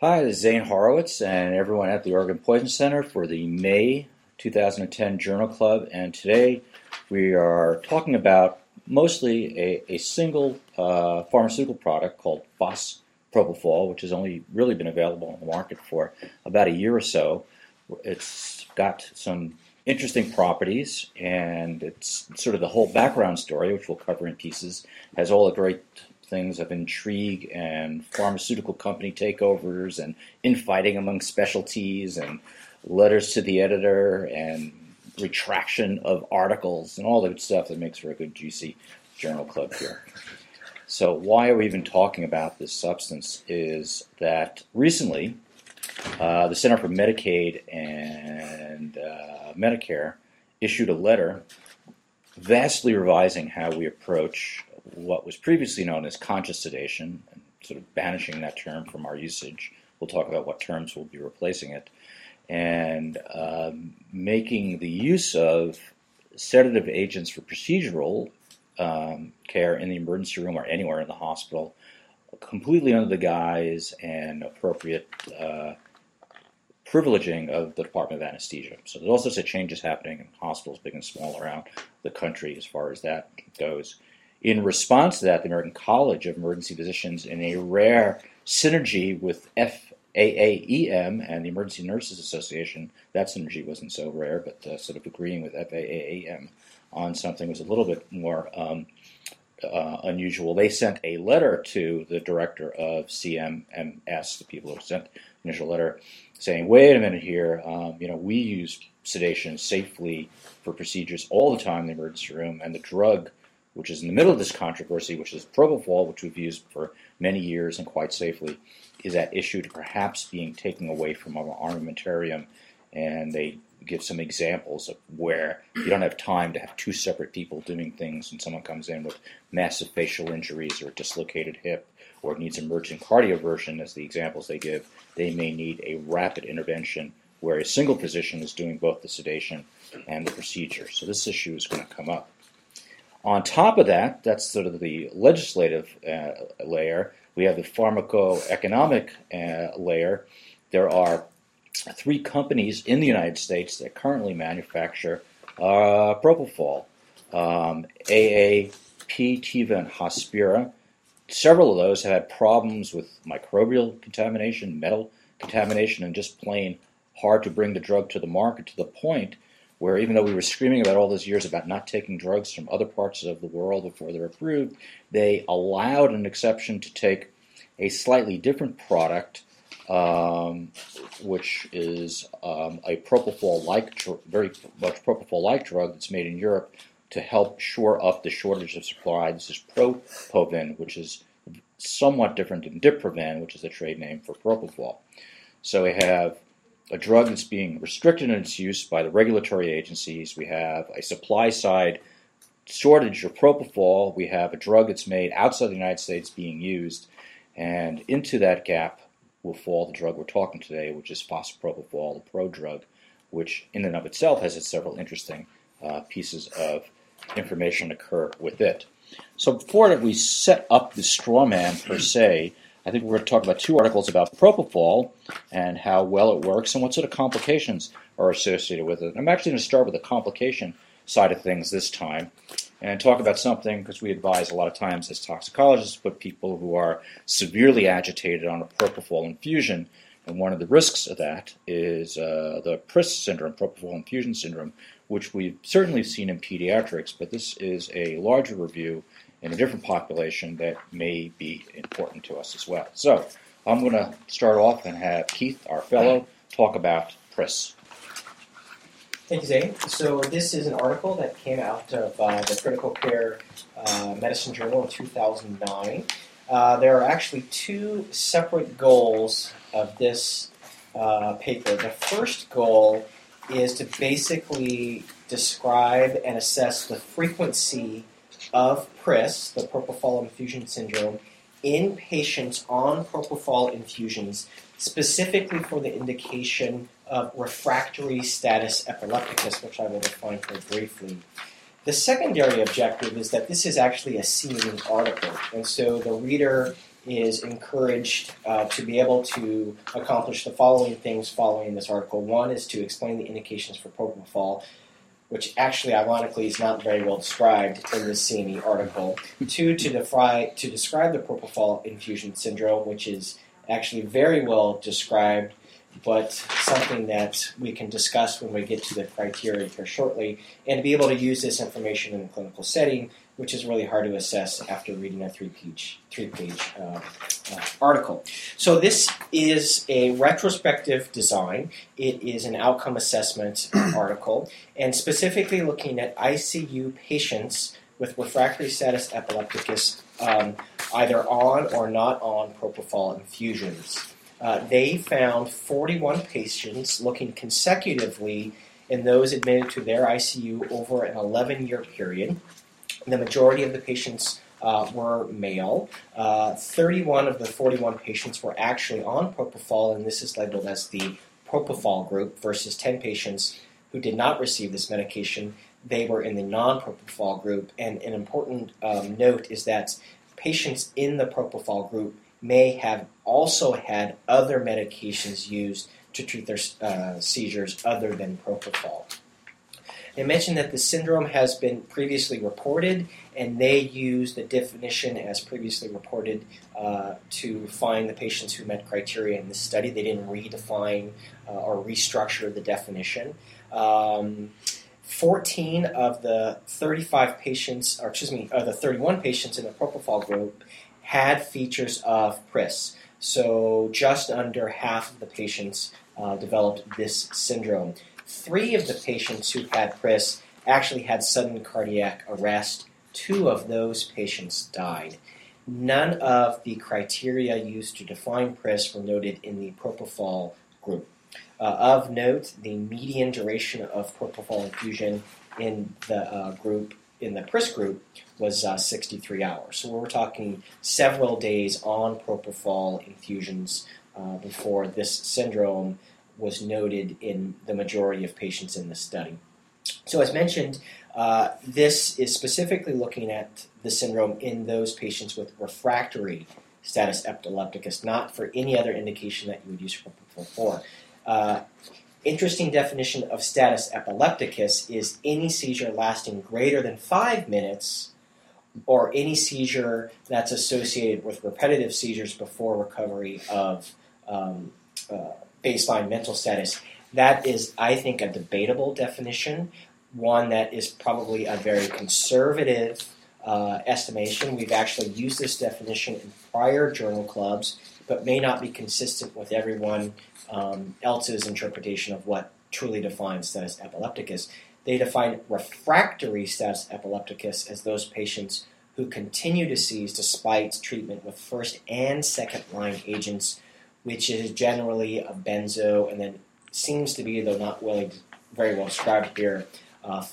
Hi, this is Zane Horowitz and everyone at the Oregon Poison Center for the May 2010 Journal Club. And today we are talking about mostly a, a single uh, pharmaceutical product called Fospropofol, which has only really been available on the market for about a year or so. It's got some interesting properties, and it's sort of the whole background story, which we'll cover in pieces, has all the great things of intrigue and pharmaceutical company takeovers and infighting among specialties and letters to the editor and retraction of articles and all the good stuff that makes for a good juicy journal club here. So why are we even talking about this substance is that recently uh, the Center for Medicaid and uh, Medicare issued a letter vastly revising how we approach what was previously known as conscious sedation, and sort of banishing that term from our usage. We'll talk about what terms will be replacing it, and um, making the use of sedative agents for procedural um, care in the emergency room or anywhere in the hospital completely under the guise and appropriate uh, privileging of the Department of Anesthesia. So there's all sorts of changes happening in hospitals, big and small, around the country as far as that goes. In response to that, the American College of Emergency Physicians, in a rare synergy with FAAEM and the Emergency Nurses Association, that synergy wasn't so rare, but uh, sort of agreeing with FAAEM on something was a little bit more um, uh, unusual. They sent a letter to the director of CMMS, the people who sent the initial letter, saying, "Wait a minute here. Um, you know, we use sedation safely for procedures all the time in the emergency room, and the drug which is in the middle of this controversy, which is propofol, which we've used for many years and quite safely, is at issue to perhaps being taken away from our armamentarium. And they give some examples of where you don't have time to have two separate people doing things, and someone comes in with massive facial injuries or a dislocated hip or needs emergent cardioversion, as the examples they give, they may need a rapid intervention where a single physician is doing both the sedation and the procedure. So this issue is going to come up. On top of that, that's sort of the legislative uh, layer. We have the pharmacoeconomic uh, layer. There are three companies in the United States that currently manufacture uh, propofol um, Teva, and Hospira. Several of those have had problems with microbial contamination, metal contamination, and just plain hard to bring the drug to the market to the point where even though we were screaming about all those years about not taking drugs from other parts of the world before they're approved, they allowed an exception to take a slightly different product, um, which is um, a propofol-like, very much propofol-like drug that's made in Europe to help shore up the shortage of supply. This is Propoven, which is somewhat different than Diprivan, which is the trade name for propofol. So we have a drug that's being restricted in its use by the regulatory agencies. We have a supply side shortage of propofol. We have a drug that's made outside the United States being used. And into that gap will fall the drug we're talking today, which is fospropofol, the pro drug, which in and of itself has its several interesting uh, pieces of information occur with it. So before we set up the straw man per se, I think we're going to talk about two articles about propofol and how well it works and what sort of complications are associated with it. I'm actually going to start with the complication side of things this time and talk about something because we advise a lot of times as toxicologists put people who are severely agitated on a propofol infusion. And one of the risks of that is uh, the PRIS syndrome, propofol infusion syndrome, which we've certainly seen in pediatrics, but this is a larger review in a different population that may be important to us as well. So I'm going to start off and have Keith, our fellow, talk about PRIS. Thank you, Zane. So this is an article that came out of uh, the Critical Care uh, Medicine Journal in 2009. Uh, there are actually two separate goals of this uh, paper. The first goal is to basically describe and assess the frequency of PRIS, the propofol infusion syndrome, in patients on propofol infusions, specifically for the indication of refractory status epilepticus, which I will define here briefly. The secondary objective is that this is actually a CME article, and so the reader is encouraged uh, to be able to accomplish the following things following this article. One is to explain the indications for propofol, which actually, ironically, is not very well described in this CME article. Two, to, defri- to describe the propofol infusion syndrome, which is actually very well described, but something that we can discuss when we get to the criteria here shortly, and to be able to use this information in a clinical setting which is really hard to assess after reading a three-page, three-page uh, uh, article. So this is a retrospective design. It is an outcome assessment article, and specifically looking at ICU patients with refractory status epilepticus, um, either on or not on propofol infusions. Uh, they found 41 patients looking consecutively in those admitted to their ICU over an 11 year period. The majority of the patients uh, were male. Uh, 31 of the 41 patients were actually on propofol, and this is labeled as the propofol group, versus 10 patients who did not receive this medication. They were in the non propofol group. And an important um, note is that patients in the propofol group may have also had other medications used to treat their uh, seizures other than propofol. They mentioned that the syndrome has been previously reported, and they use the definition as previously reported uh, to find the patients who met criteria in this study. They didn't redefine uh, or restructure the definition. Um, 14 of the 35 patients, or excuse me, of the 31 patients in the propofol group had features of PRIS. So just under half of the patients uh, developed this syndrome. Three of the patients who had PRIS actually had sudden cardiac arrest. Two of those patients died. None of the criteria used to define PRIS were noted in the propofol group. Uh, of note, the median duration of propofol infusion in the uh, group in the PRIS group was uh, 63 hours. So we're talking several days on propofol infusions uh, before this syndrome was noted in the majority of patients in the study. So, as mentioned, uh, this is specifically looking at the syndrome in those patients with refractory status epilepticus, not for any other indication that you would use propofol for. Uh, interesting definition of status epilepticus is any seizure lasting greater than five minutes or any seizure that's associated with repetitive seizures before recovery of um, uh, baseline mental status. That is, I think, a debatable definition, one that is probably a very conservative uh, estimation. We've actually used this definition in prior journal clubs, but may not be consistent with everyone um, else's interpretation of what truly defines status epilepticus. They define refractory status epilepticus as those patients who continue to seize despite treatment with first and second line agents which is generally a benzo, and then seems to be, though not really very well described here, uh,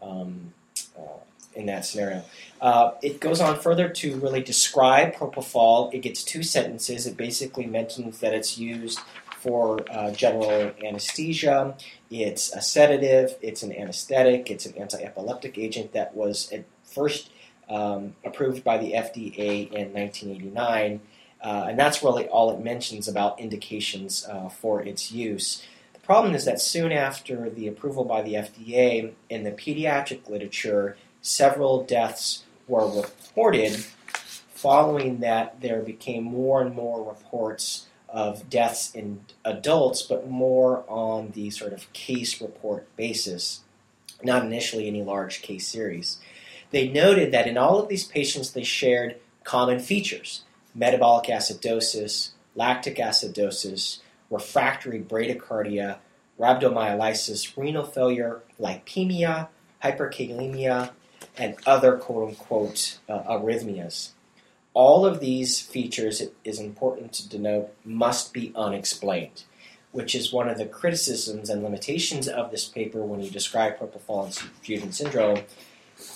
um, uh, in that scenario. Uh, it goes on further to really describe propofol. It gets two sentences. It basically mentions that it's used for uh, general anesthesia. It's a sedative. It's an anesthetic. It's an anti-epileptic agent that was at first um, approved by the FDA in 1989. Uh, and that's really all it mentions about indications uh, for its use. The problem is that soon after the approval by the FDA, in the pediatric literature, several deaths were reported. Following that, there became more and more reports of deaths in adults, but more on the sort of case report basis, not initially any large case series. They noted that in all of these patients, they shared common features metabolic acidosis, lactic acidosis, refractory bradycardia, rhabdomyolysis, renal failure, lipemia, hyperkalemia, and other quote unquote uh, arrhythmias. All of these features, it is important to denote, must be unexplained, which is one of the criticisms and limitations of this paper when you describe propofol infusion syndrome.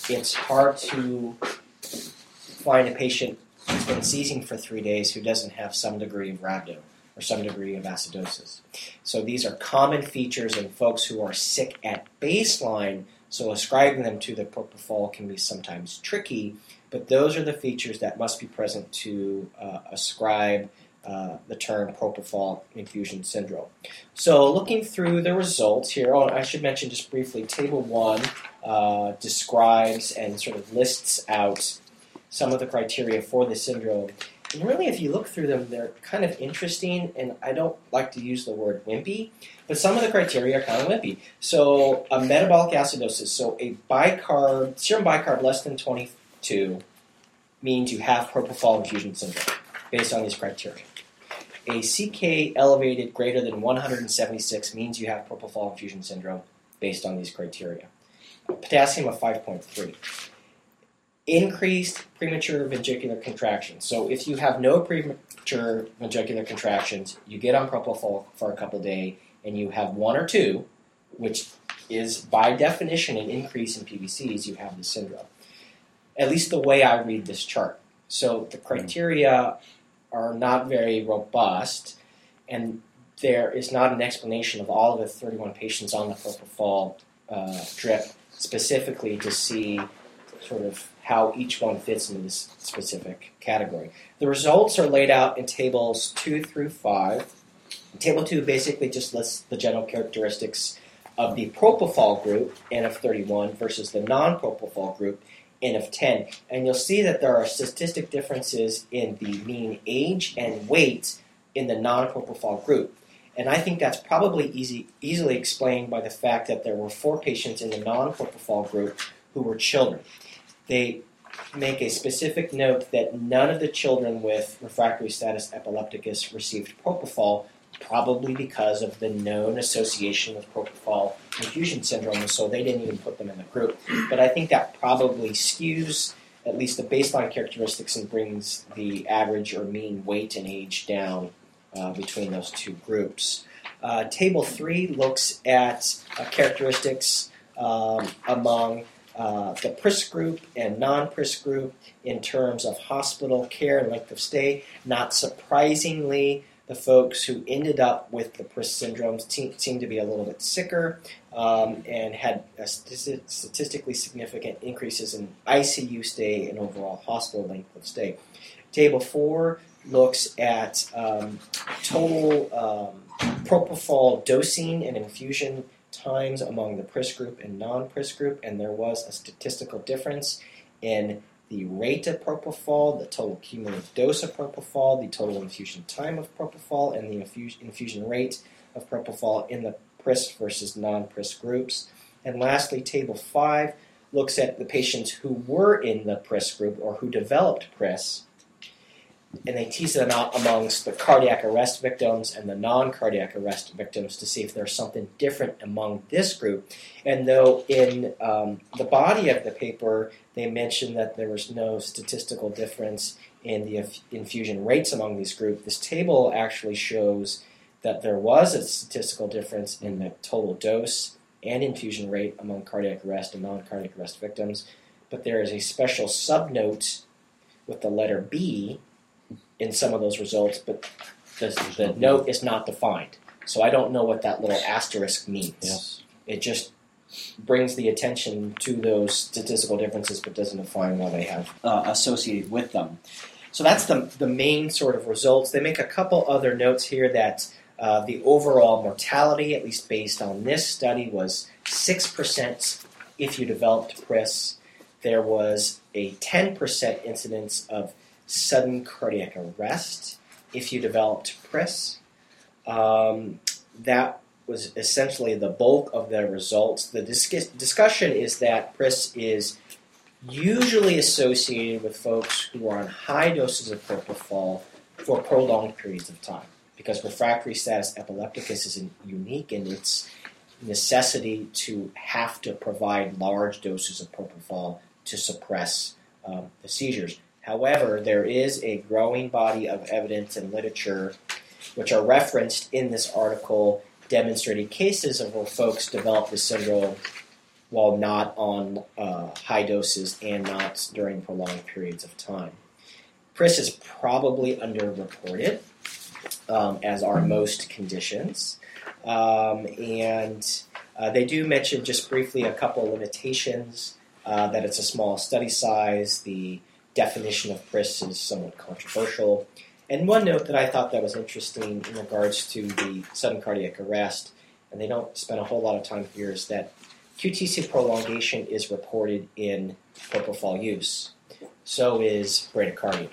It's hard to find a patient who's been seizing for three days who doesn't have some degree of rhabdo or some degree of acidosis. So these are common features in folks who are sick at baseline So ascribing them to the propofol can be sometimes tricky, but those are the features that must be present to uh, ascribe uh, the term propofol infusion syndrome. So, looking through the results here, oh, I should mention just briefly Table 1 uh, describes and sort of lists out some of the criteria for the syndrome. And really, if you look through them, they're kind of interesting, and I don't like to use the word wimpy, but some of the criteria are kind of wimpy. So, a metabolic acidosis, so a bicarb, serum bicarb less than 22 means you have propofol infusion syndrome based on these criteria. A CK elevated greater than 176 means you have propofol infusion syndrome based on these criteria. Potassium of 5.3. Increased premature ventricular contractions. So if you have no premature ventricular contractions, you get on propofol for a couple days, and you have one or two, which is by definition an increase in PVCs, you have the syndrome. At least the way I read this chart. So the criteria are not very robust, and there is not an explanation of all of the 31 patients on the propofol uh, drip specifically to see sort of how each one fits into this specific category. The results are laid out in tables 2 through 5. Table 2 basically just lists the general characteristics of the propofol group, N of 31, versus the non propofol group, N of 10. And you'll see that there are statistic differences in the mean age and weight in the non propofol group. And I think that's probably easy, easily explained by the fact that there were four patients in the non propofol group who were children. They make a specific note that none of the children with refractory status epilepticus received propofol, probably because of the known association with propofol infusion syndrome, so they didn't even put them in the group. But I think that probably skews at least the baseline characteristics and brings the average or mean weight and age down uh, between those two groups. Uh, table 3 looks at uh, characteristics um, among uh, the PRIS group and non PRIS group in terms of hospital care and length of stay. Not surprisingly, the folks who ended up with the PRIS syndromes seemed to be a little bit sicker um, and had statistically significant increases in ICU stay and overall hospital length of stay. Table 4 looks at um, total um, propofol dosing and infusion times among the PRIS group and non PRIS group, and there was a statistical difference in the rate of propofol, the total cumulative dose of propofol, the total infusion time of propofol, and the infusion rate of propofol in the PRIS versus non PRIS groups. And lastly, Table 5 looks at the patients who were in the PRIS group or who developed PRIS and they tease them out amongst the cardiac arrest victims and the non cardiac arrest victims to see if there's something different among this group. And though in um, the body of the paper they mentioned that there was no statistical difference in the infusion rates among these groups, this table actually shows that there was a statistical difference in the total dose and infusion rate among cardiac arrest and non cardiac arrest victims. But there is a special subnote with the letter B in some of those results, but the, the note is not defined. So I don't know what that little asterisk means. It just brings the attention to those statistical differences, but doesn't define what they have uh, associated with them. So that's the, the main sort of results. They make a couple other notes here that uh, the overall mortality, at least based on this study, was 6% if you developed PRIS. There was a 10% incidence of sudden cardiac arrest if you developed PRIS. Um, that was essentially the bulk of the results. The dis- discussion is that PRIS is usually associated with folks who are on high doses of propofol for prolonged periods of time because refractory status epilepticus is unique in its necessity to have to provide large doses of propofol to suppress um, the seizures. However, there is a growing body of evidence and literature which are referenced in this article demonstrating cases of where folks develop the syndrome while not on uh, high doses and not during prolonged periods of time. PRIS is probably underreported, um, as are most conditions. Um, and uh, they do mention just briefly a couple limitations uh, that it's a small study size, the definition of PRIS is somewhat controversial. And one note that I thought that was interesting in regards to the sudden cardiac arrest, and they don't spend a whole lot of time here, is that QTC prolongation is reported in propofol use. So is bradycardia.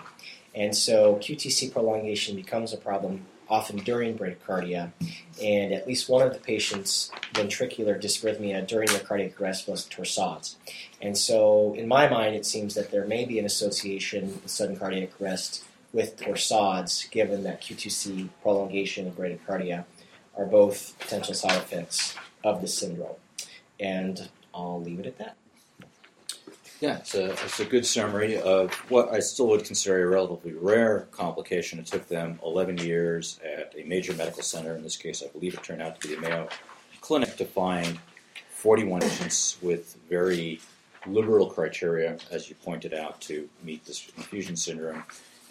And so QTC prolongation becomes a problem often during bradycardia, and at least one of the patient's ventricular dysrhythmia during the cardiac arrest was torsades. And so, in my mind, it seems that there may be an association with sudden cardiac arrest with torsades, given that QTC prolongation and bradycardia are both potential side effects of the syndrome. And I'll leave it at that. Yeah, it's a, it's a good summary of what I still would consider a relatively rare complication. It took them 11 years at a major medical center. In this case, I believe it turned out to be the Mayo Clinic to find 41 patients with very liberal criteria, as you pointed out, to meet this infusion syndrome.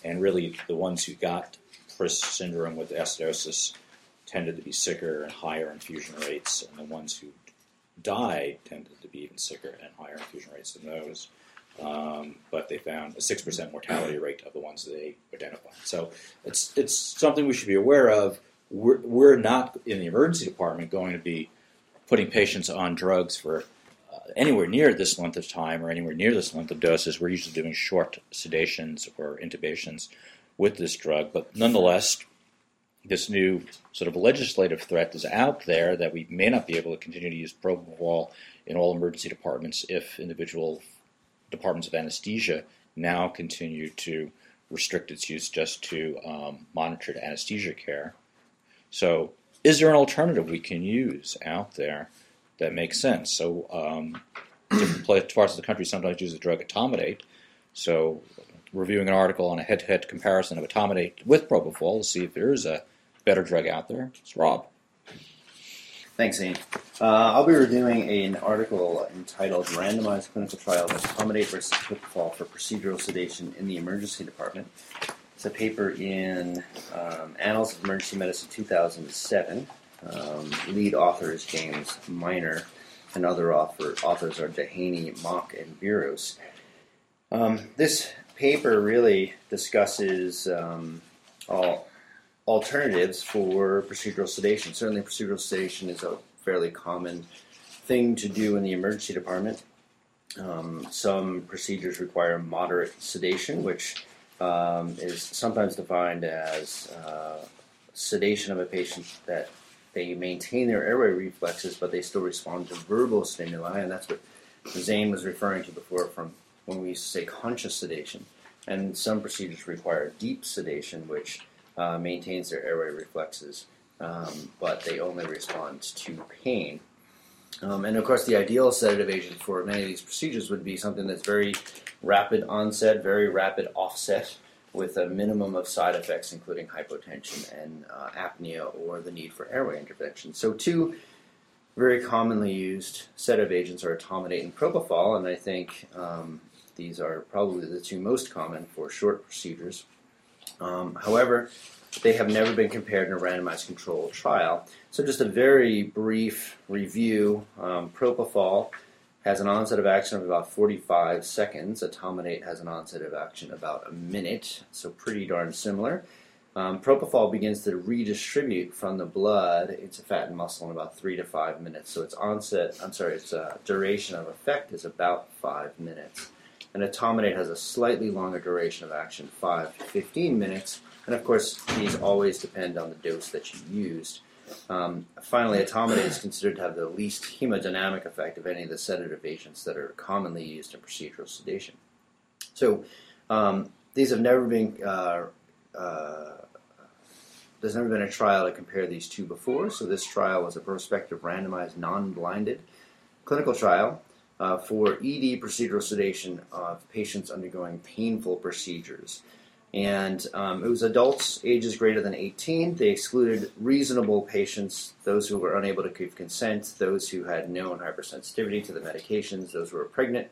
And really, the ones who got PRIS syndrome with acidosis tended to be sicker and higher infusion rates, and the ones who died tended to be even sicker and higher infusion rates than those. Um, but they found a six percent mortality rate of the ones that they identified. So it's it's something we should be aware of. We're, we're not in the emergency department going to be putting patients on drugs for uh, anywhere near this length of time or anywhere near this length of doses. We're usually doing short sedations or intubations with this drug, but nonetheless, this new sort of legislative threat is out there that we may not be able to continue to use propofol in all emergency departments if individual departments of anesthesia now continue to restrict its use just to um, monitored anesthesia care. So, is there an alternative we can use out there that makes sense? So, um, different parts of the country sometimes use the drug etomidate. So, reviewing an article on a head-to-head comparison of etomidate with propofol to see if there is a better drug out there. It's Rob. Thanks, Zane. Uh, I'll be reviewing an article entitled "Randomized Clinical Trial of Etomidate versus Propofol for Procedural Sedation in the Emergency Department." It's a paper in um, Annals of Emergency Medicine 2007. Um, lead author is James Miner, and other author, authors are Danahy, Moch, and Biros. Um, this paper really discusses um, all alternatives for procedural sedation. Certainly, procedural sedation is a fairly common thing to do in the emergency department. Um, some procedures require moderate sedation, which um, is sometimes defined as uh, sedation of a patient that they maintain their airway reflexes, but they still respond to verbal stimuli, and that's what Zane was referring to before from when we used to say conscious sedation. And some procedures require deep sedation, which uh, maintains their airway reflexes, um, but they only respond to pain. Um, and of course, the ideal sedative agent for many of these procedures would be something that's very rapid onset, very rapid offset, with a minimum of side effects, including hypotension and uh, apnea or the need for airway intervention. So, two very commonly used sedative agents are etomidate and propofol, and I think um, these are probably the two most common for short procedures. Um, however, they have never been compared in a randomized controlled trial. So, just a very brief review um, propofol has an onset of action of about 45 seconds. Etomidate has an onset of action about a minute, so pretty darn similar. Um, propofol begins to redistribute from the blood into fat and muscle in about three to five minutes. So its onset, I'm sorry, its uh, duration of effect is about five minutes. And etomidate has a slightly longer duration of action, 5 to 15 minutes. And of course, these always depend on the dose that you used. Um, finally, etomidate is considered to have the least hemodynamic effect of any of the sedative agents that are commonly used in procedural sedation. So, um, these have never been uh, uh, there's never been a trial to compare these two before. So this trial was a prospective, randomized, non-blinded clinical trial uh, for ED procedural sedation of patients undergoing painful procedures. And um, it was adults ages greater than 18. They excluded reasonable patients, those who were unable to give consent, those who had known hypersensitivity to the medications, those who were pregnant,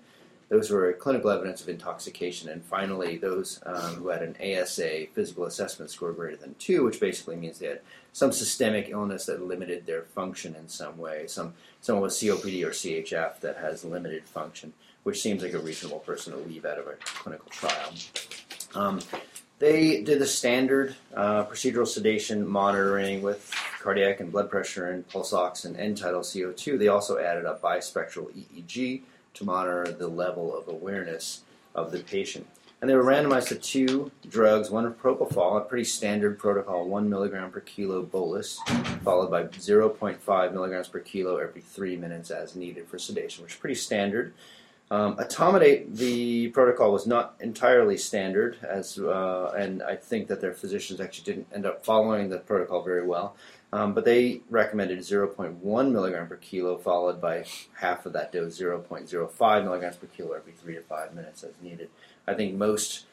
those were clinical evidence of intoxication. And finally, those um, who had an ASA physical assessment score greater than two, which basically means they had some systemic illness that limited their function in some way, some someone with COPD or CHF that has limited function, which seems like a reasonable person to leave out of a clinical trial. Um, they did the standard uh, procedural sedation monitoring with cardiac and blood pressure and pulse ox and end tidal CO2. They also added a bispectral EEG to monitor the level of awareness of the patient. And they were randomized to two drugs, one of propofol, a pretty standard protocol, one milligram per kilo bolus, followed by 0.5 milligrams per kilo every three minutes as needed for sedation, which is pretty standard. Um, the protocol was not entirely standard, as uh, and I think that their physicians actually didn't end up following the protocol very well. Um, but they recommended 0.1 milligram per kilo, followed by half of that dose, 0.05 milligrams per kilo every three to five minutes as needed. I think most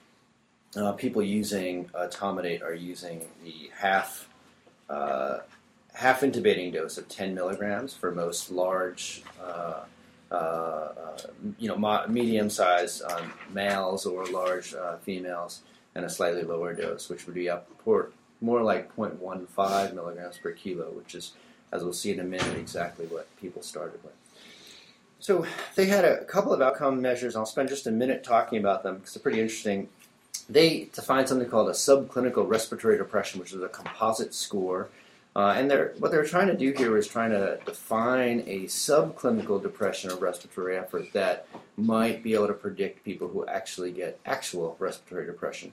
uh, people using etomidate are using the half uh, half intubating dose of 10 milligrams for most large. Uh, uh, uh, you know, medium-sized um, males or large uh, females, and a slightly lower dose, which would be up more like 0.15 milligrams per kilo, which is, as we'll see in a minute, exactly what people started with. So they had a couple of outcome measures. I'll spend just a minute talking about them because they're pretty interesting. They defined something called a subclinical respiratory depression, which is a composite score uh, and they're, what they're trying to do here is trying to define a subclinical depression or respiratory effort that might be able to predict people who actually get actual respiratory depression.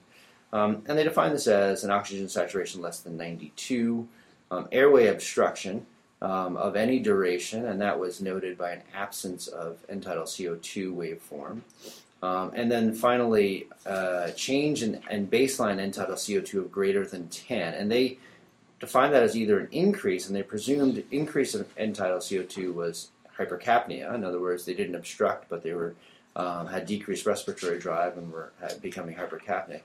Um, and they define this as an oxygen saturation less than 92, um, airway obstruction um, of any duration, and that was noted by an absence of end tidal CO2 waveform. Um, and then finally, uh, change in, in baseline end tidal CO2 of greater than 10. And they defined that as either an increase, and they presumed increase in end tidal CO2 was hypercapnia. In other words, they didn't obstruct, but they were um, had decreased respiratory drive and were becoming hypercapnic.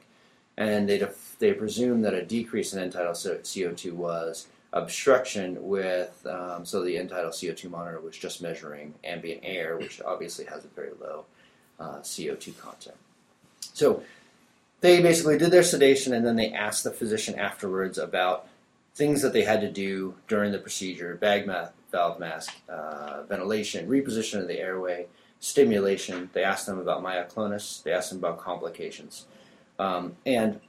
And they def- they presumed that a decrease in end tidal CO2 was obstruction with um, so the end tidal CO2 monitor was just measuring ambient air, which obviously has a very low uh, CO2 content. So they basically did their sedation and then they asked the physician afterwards about things that they had to do during the procedure bag ma- valve mask, uh, ventilation, reposition of the airway, stimulation. They asked them about myoclonus, they asked them about complications. Um, and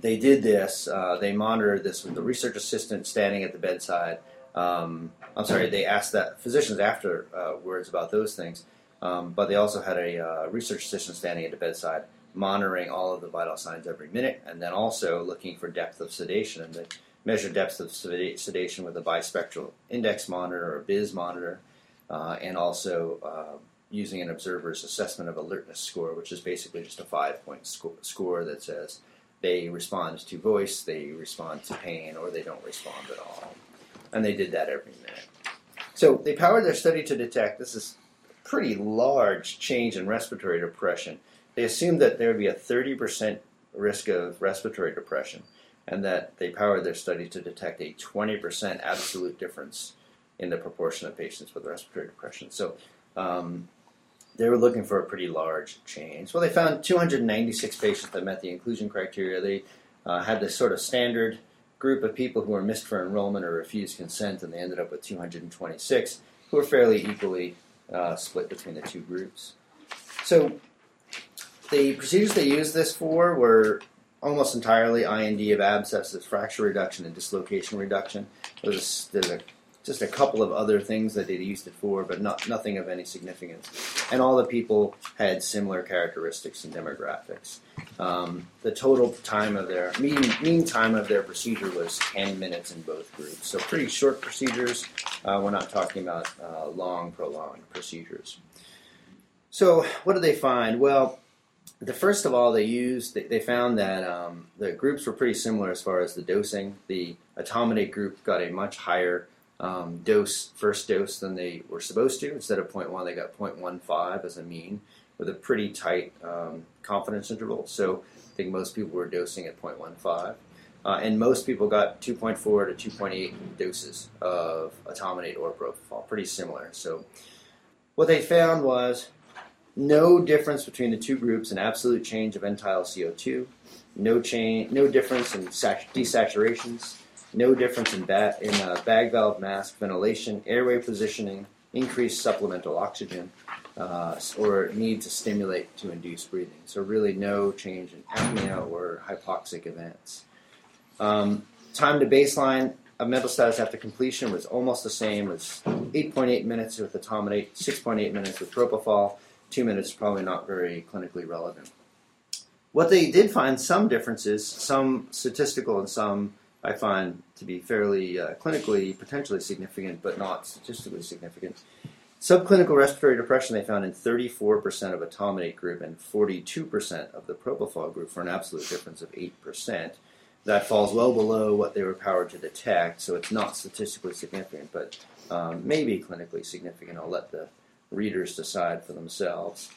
they did this, uh, they monitored this with the research assistant standing at the bedside. Um, I'm sorry, they asked that physicians afterwards uh, about those things, um, but they also had a uh, research assistant standing at the bedside monitoring all of the vital signs every minute and then also looking for depth of sedation. And the measure depth of sedation with a bispectral index monitor or a BIS monitor, uh, and also uh, using an observer's assessment of alertness score, which is basically just a five point sco- score that says they respond to voice, they respond to pain, or they don't respond at all. And they did that every minute. So they powered their study to detect this is pretty large change in respiratory depression. They assumed that there would be a 30% risk of respiratory depression and that they powered their study to detect a 20% absolute difference in the proportion of patients with respiratory depression. So um, they were looking for a pretty large change. Well, they found 296 patients that met the inclusion criteria. They uh, had this sort of standard group of people who were missed for enrollment or refused consent, and they ended up with 226 who were fairly equally uh, split between the two groups. So the procedures they used this for were almost entirely I&D of abscesses, fracture reduction, and dislocation reduction. There's, a, just a couple of other things that they'd used it for, but not, nothing of any significance. And all the people had similar characteristics and demographics. Um, the total time of their mean, mean time of their procedure was 10 minutes in both groups. So pretty short procedures. Uh, we're not talking about uh, long, prolonged procedures. So what did they find? Well, the first of all, they used they, they found that um, the groups were pretty similar as far as the dosing. The etomidate group got a much higher um, dose first dose than they were supposed to. Instead of 0.1, they got 0.15 as a mean, with a pretty tight um, confidence interval. So I think most people were dosing at 0.15. Uh, and most people got 2.4 to 2.8 doses of etomidate or propofol, pretty similar. So what they found was no difference between the two groups in absolute change of end-tidal CO2. No change, no difference in sat- desaturations. No difference in, ba- in uh, bag valve mask, ventilation, airway positioning, increased supplemental oxygen, uh, or need to stimulate to induce breathing. So really, no change in apnea or hypoxic events. Um, time to baseline of mental status after completion was almost the same as 8.8 minutes with etomidate, 6.8 minutes with propofol. Two minutes probably not very clinically relevant. What they did find some differences, some statistical and some I find to be fairly uh, clinically potentially significant, but not statistically significant. Subclinical respiratory depression they found in 34% of etomidate group and 42% of the propofol group for an absolute difference of 8%. That falls well below what they were powered to detect, so it's not statistically significant, but um, maybe clinically significant. I'll let the readers decide for themselves.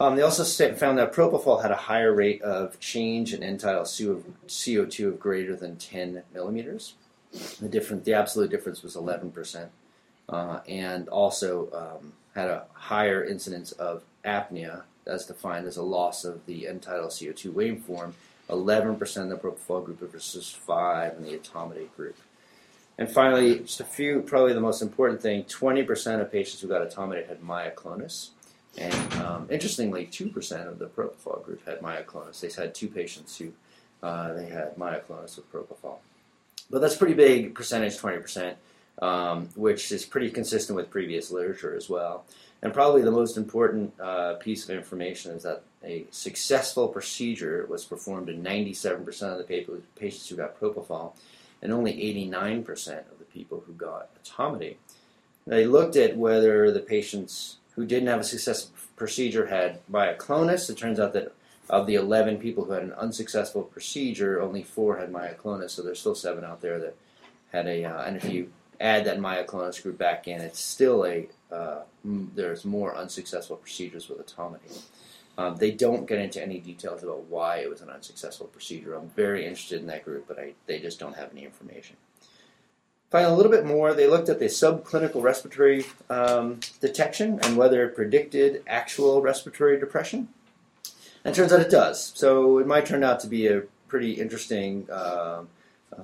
Um, they also found that propofol had a higher rate of change in end-tidal CO2 of greater than 10 millimeters. The different, the absolute difference was 11 percent, uh, and also um, had a higher incidence of apnea, as defined as a loss of the end-tidal CO2 waveform. 11 percent in the propofol group versus 5 in the etomidate group. And finally, just a few, probably the most important thing: 20 percent of patients who got etomidate had myoclonus. And um, interestingly, 2% of the propofol group had myoclonus. They had two patients who uh, they had myoclonus with propofol. But that's pretty big percentage, 20%, um, which is pretty consistent with previous literature as well. And probably the most important uh, piece of information is that a successful procedure was performed in 97% of the patients who got propofol and only 89% of the people who got etomidate. They looked at whether the patients who didn't have a successful procedure had myoclonus. It turns out that of the 11 people who had an unsuccessful procedure, only four had myoclonus, so there's still seven out there that had a. Uh, and if you add that myoclonus group back in, it's still a. Uh, there's more unsuccessful procedures with etomidate. Um, they don't get into any details about why it was an unsuccessful procedure. I'm very interested in that group, but I, they just don't have any information find a little bit more. They looked at the subclinical respiratory um, detection and whether it predicted actual respiratory depression. And turns out it does. So it might turn out to be a pretty interesting uh,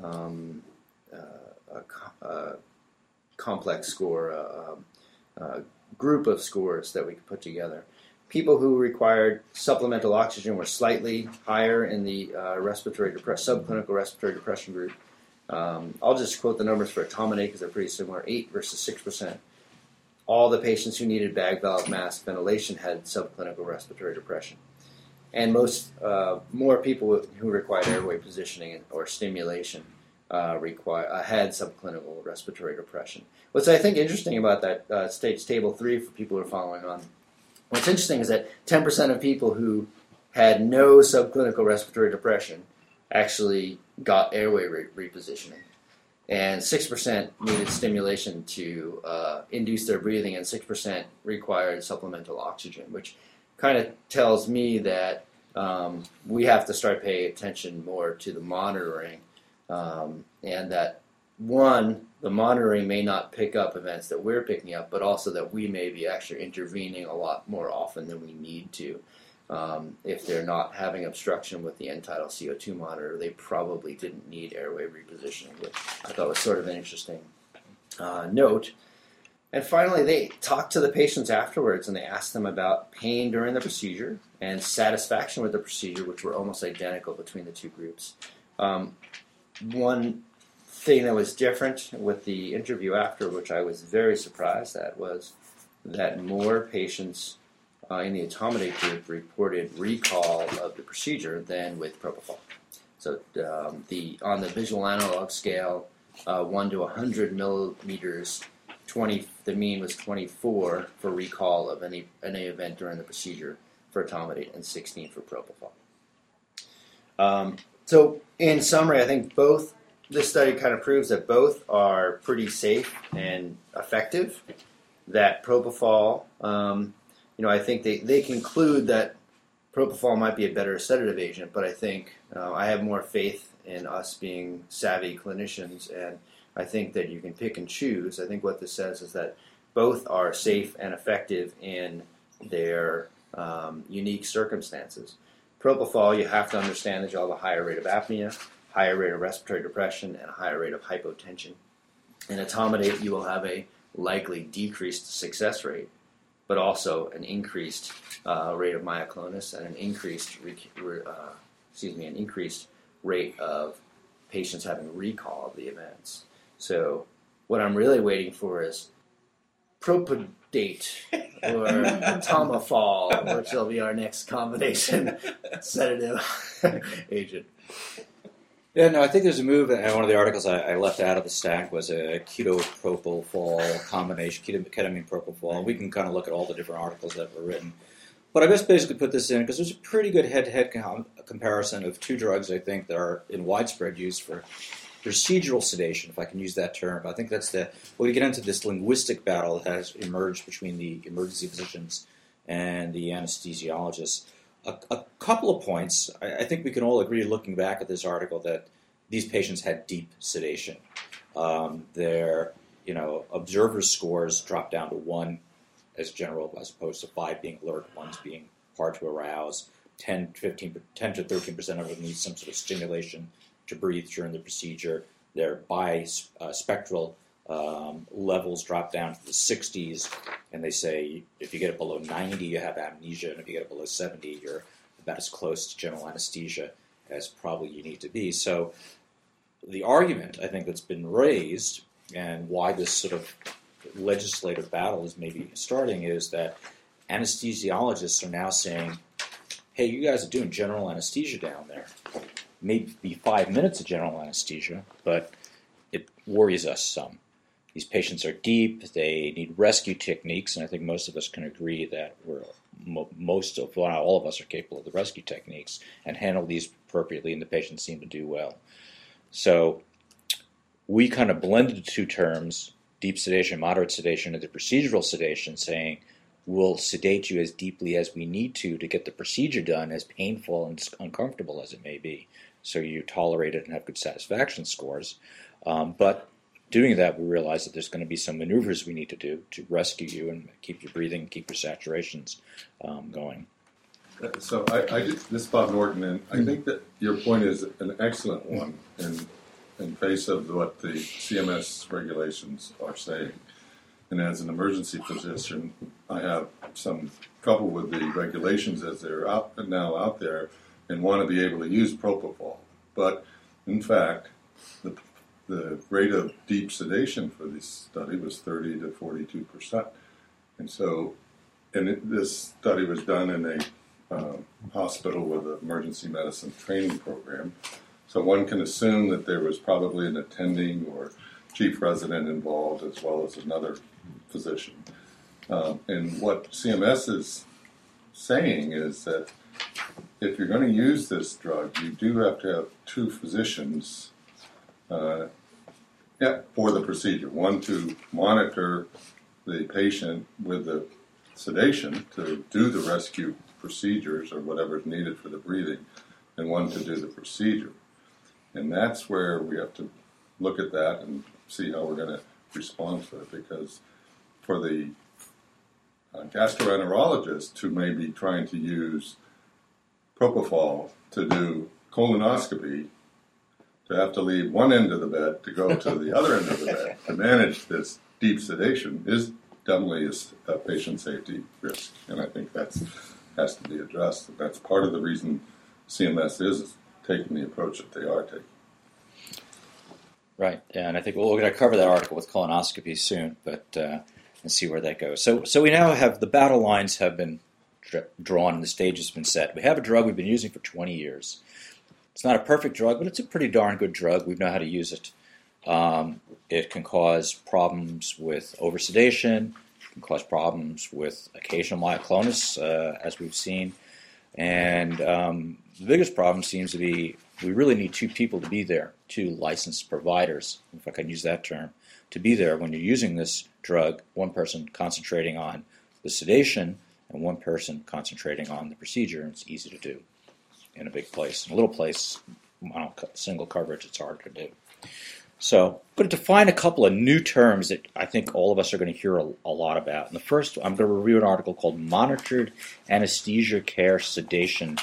um, uh, a, a complex score, uh, um, uh, group of scores that we could put together. People who required supplemental oxygen were slightly higher in the uh, respiratory subclinical respiratory depression group um, I'll just quote the numbers for etomidate because they're pretty similar 8 versus 6%. All the patients who needed bag valve mask ventilation had subclinical respiratory depression. And most, uh, more people who required airway positioning or stimulation uh, require, uh, had subclinical respiratory depression. What's I think interesting about that uh, table three for people who are following on, what's interesting is that 10% of people who had no subclinical respiratory depression actually got airway re- repositioning. And 6% needed stimulation to uh, induce their breathing, and 6% required supplemental oxygen, which kind of tells me that um, we have to start paying attention more to the monitoring, um, and that one, the monitoring may not pick up events that we're picking up, but also that we may be actually intervening a lot more often than we need to. Um, if they're not having obstruction with the end-tidal CO2 monitor, they probably didn't need airway repositioning, which I thought was sort of an interesting uh, note. And finally, they talked to the patients afterwards and they asked them about pain during the procedure and satisfaction with the procedure, which were almost identical between the two groups. Um, one thing that was different with the interview after, which I was very surprised at, was that more patients uh, in the etomidate group reported recall of the procedure than with propofol. So um, the on the visual analog scale, uh, one to 100 millimeters, 20 the mean was 24 for recall of any any event during the procedure for etomidate and 16 for propofol. Um, so in summary, I think both this study kind of proves that both are pretty safe and effective. That propofol um, you know, I think they, they conclude that propofol might be a better sedative agent, but I think uh, I have more faith in us being savvy clinicians, and I think that you can pick and choose. I think what this says is that both are safe and effective in their um, unique circumstances. Propofol, you have to understand that you'll have a higher rate of apnea, higher rate of respiratory depression, and a higher rate of hypotension. In etomidate, you will have a likely decreased success rate, but also an increased uh, rate of myoclonus and an increased, uh, excuse me, an increased rate of patients having recall of the events. So what I'm really waiting for is propodate or tomofol, which will be our next combination sedative agent. Yeah, no, I think there's a move, and one of the articles I, I left out of the stack was a keto propofol combination, ketamine propofol. And we can kind of look at all the different articles that were written. But I just basically put this in because there's a pretty good head-to-head com- comparison of two drugs I think that are in widespread use for procedural sedation, if I can use that term. I think that's the well, we get into this linguistic battle that has emerged between the emergency physicians and the anesthesiologists. A, a couple of points. I, I, think we can all agree, looking back at this article, that these patients had deep sedation. Um, their you know observer scores dropped down to one as general, as opposed to five being alert, one's being hard to arouse. 10, 15, 10 to 13 percent of them need some sort of stimulation to breathe during the procedure. Their bispectral uh, um, levels drop down to the 60s, and they say if you get it below 90, you have amnesia, and if you get it below 70, you're about as close to general anesthesia as probably you need to be. So, the argument I think that's been raised, and why this sort of legislative battle is maybe starting, is that anesthesiologists are now saying, "Hey, you guys are doing general anesthesia down there maybe five minutes of general anesthesia, but it worries us some. These patients are deep, they need rescue techniques, and I think most of us can agree that we're most of, well, all of us are capable of the rescue techniques and handle these appropriately, and the patients seem to do well. So we kind of blended the two terms, deep sedation, moderate sedation, and the procedural sedation, saying we'll sedate you as deeply as we need to to get the procedure done, as painful and uncomfortable as it may be so you tolerate it and have good satisfaction scores. Um, but doing that, we realize that there's going to be some maneuvers we need to do to rescue you and keep your breathing, keep your saturations um, going. So I, I this is Bob Norton, and I think that your point is an excellent one in in face of what the CMS regulations are saying. And as an emergency physician, I have some trouble with the regulations as they're out now out there and want to be able to use propofol. But in fact, the, the rate of deep sedation for this study was 30 to 42 percent. And so, and it, this study was done in a uh, hospital with an emergency medicine training program. So one can assume that there was probably an attending or chief resident involved as well as another physician. Um, and what CMS is saying is that if you're going to use this drug, you do have to have two physicians uh, yeah, for the procedure. One to monitor the patient with the sedation to do the rescue procedures or whatever is needed for the breathing, and one to do the procedure. And that's where we have to look at that and see how we're going to respond to it because for the uh, gastroenterologist who may be trying to use propofol to do colonoscopy, to have to leave one end of the bed to go to the other end of the bed to manage this deep sedation is definitely a, patient safety risk, and I think that has to be addressed. That's part of the reason CMS is taking the approach that they are taking. Right, yeah, and I think we're going to cover that article with colonoscopy soon, but uh, and see where that goes. So, so we now have the battle lines have been drawn and the stage has been set. We have a drug we've been using for 20 years. It's not a perfect drug, but it's a pretty darn good drug. We know how to use it. Um, it can cause problems with oversedation, it can cause problems with occasional myoclonus, uh, as we've seen. And um, the biggest problem seems to be we really need two people to be there, two licensed providers, if I can use that term, to be there when you're using this drug, one person concentrating on the sedation and one person concentrating on the procedure. And it's easy to do in a big place. In a little place, single coverage, it's hard to do. So, I'm going to define a couple of new terms that I think all of us are going to hear a, a lot about. And the first, I'm going to review an article called Monitored Anesthesia Care Sedation.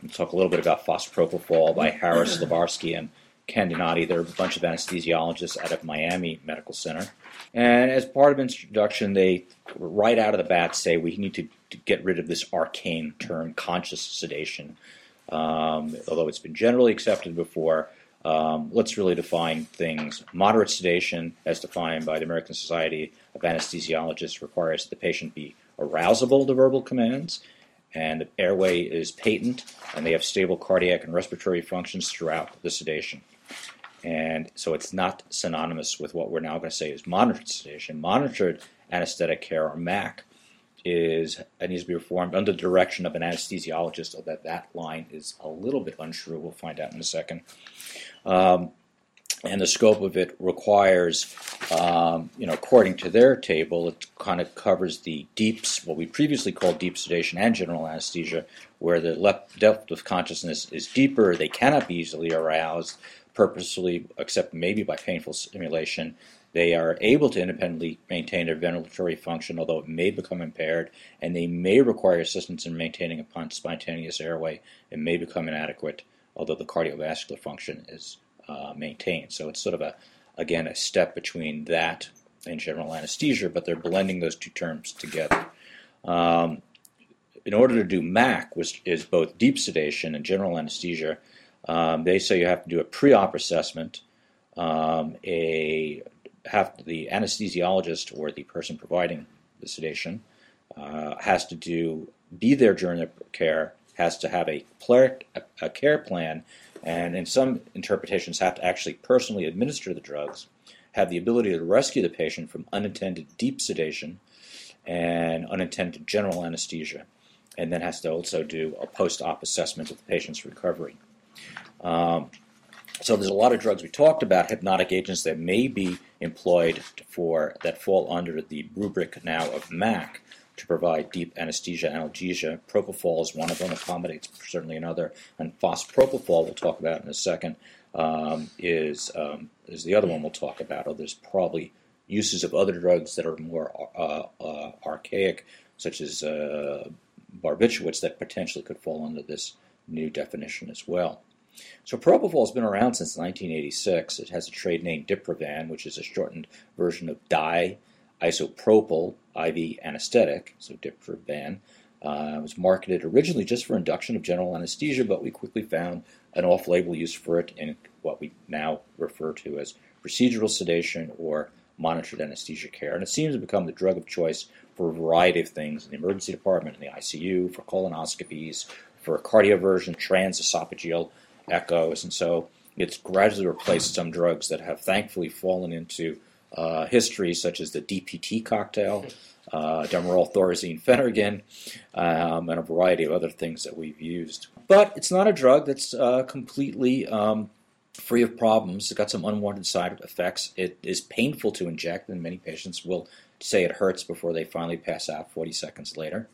And talk a little bit about fospropofol by Harris, Lubarsky, and Candiotti. They're a bunch of anesthesiologists out of Miami Medical Center. And as part of introduction, they right out of the bat say we need to, to get rid of this arcane term, conscious sedation. Um, although it's been generally accepted before, um, let's really define things. Moderate sedation, as defined by the American Society of Anesthesiologists, requires that the patient be arousable to verbal commands, and the airway is patent, and they have stable cardiac and respiratory functions throughout the sedation. And so it's not synonymous with what we're now going to say is monitored sedation. Monitored anesthetic care, or MAC, is it needs to be performed under the direction of an anesthesiologist. so that that line is a little bit untrue. We'll find out in a second. Um, and the scope of it requires, um, you know, according to their table, it kind of covers the deeps, what we previously called deep sedation and general anesthesia, where the depth of consciousness is deeper, they cannot be easily aroused purposely, except maybe by painful stimulation. They are able to independently maintain their ventilatory function, although it may become impaired, and they may require assistance in maintaining a spontaneous airway. It may become inadequate although the cardiovascular function is uh, maintained. So it's sort of a, again, a step between that and general anesthesia, but they're blending those two terms together. Um, in order to do MAC, which is both deep sedation and general anesthesia, um, they say you have to do a pre-op assessment. Um, a have the anesthesiologist or the person providing the sedation uh, has to do be there during the care has to have a, a care plan, and in some interpretations, have to actually personally administer the drugs, have the ability to rescue the patient from unintended deep sedation and unintended general anesthesia, and then has to also do a post op assessment of the patient's recovery. Um, so there's a lot of drugs we talked about, hypnotic agents that may be employed for that fall under the rubric now of MAC to provide deep anesthesia analgesia. Propofol is one of them, accommodates certainly another. And fospropofol, we'll talk about in a second, um, is, um, is the other one we'll talk about. Oh, there's probably uses of other drugs that are more uh, uh, archaic, such as uh, barbiturates, that potentially could fall under this new definition as well. So propofol has been around since 1986. It has a trade name Diprivan, which is a shortened version of di isopropyl IV anesthetic, so Diprivan. Uh, was marketed originally just for induction of general anesthesia, but we quickly found an off label use for it in what we now refer to as procedural sedation or monitored anesthesia care. And it seems to become the drug of choice for a variety of things in the emergency department, in the ICU, for colonoscopies, for cardioversion, transesophageal echoes. And so it's gradually replaced some drugs that have thankfully fallen into uh, history, such as the DPT cocktail, uh, Demerol, Thorazine, Phenergan, um, and a variety of other things that we've used. But it's not a drug that's uh, completely um, free of problems. It's got some unwanted side effects. It is painful to inject, and many patients will say it hurts before they finally pass out 40 seconds later.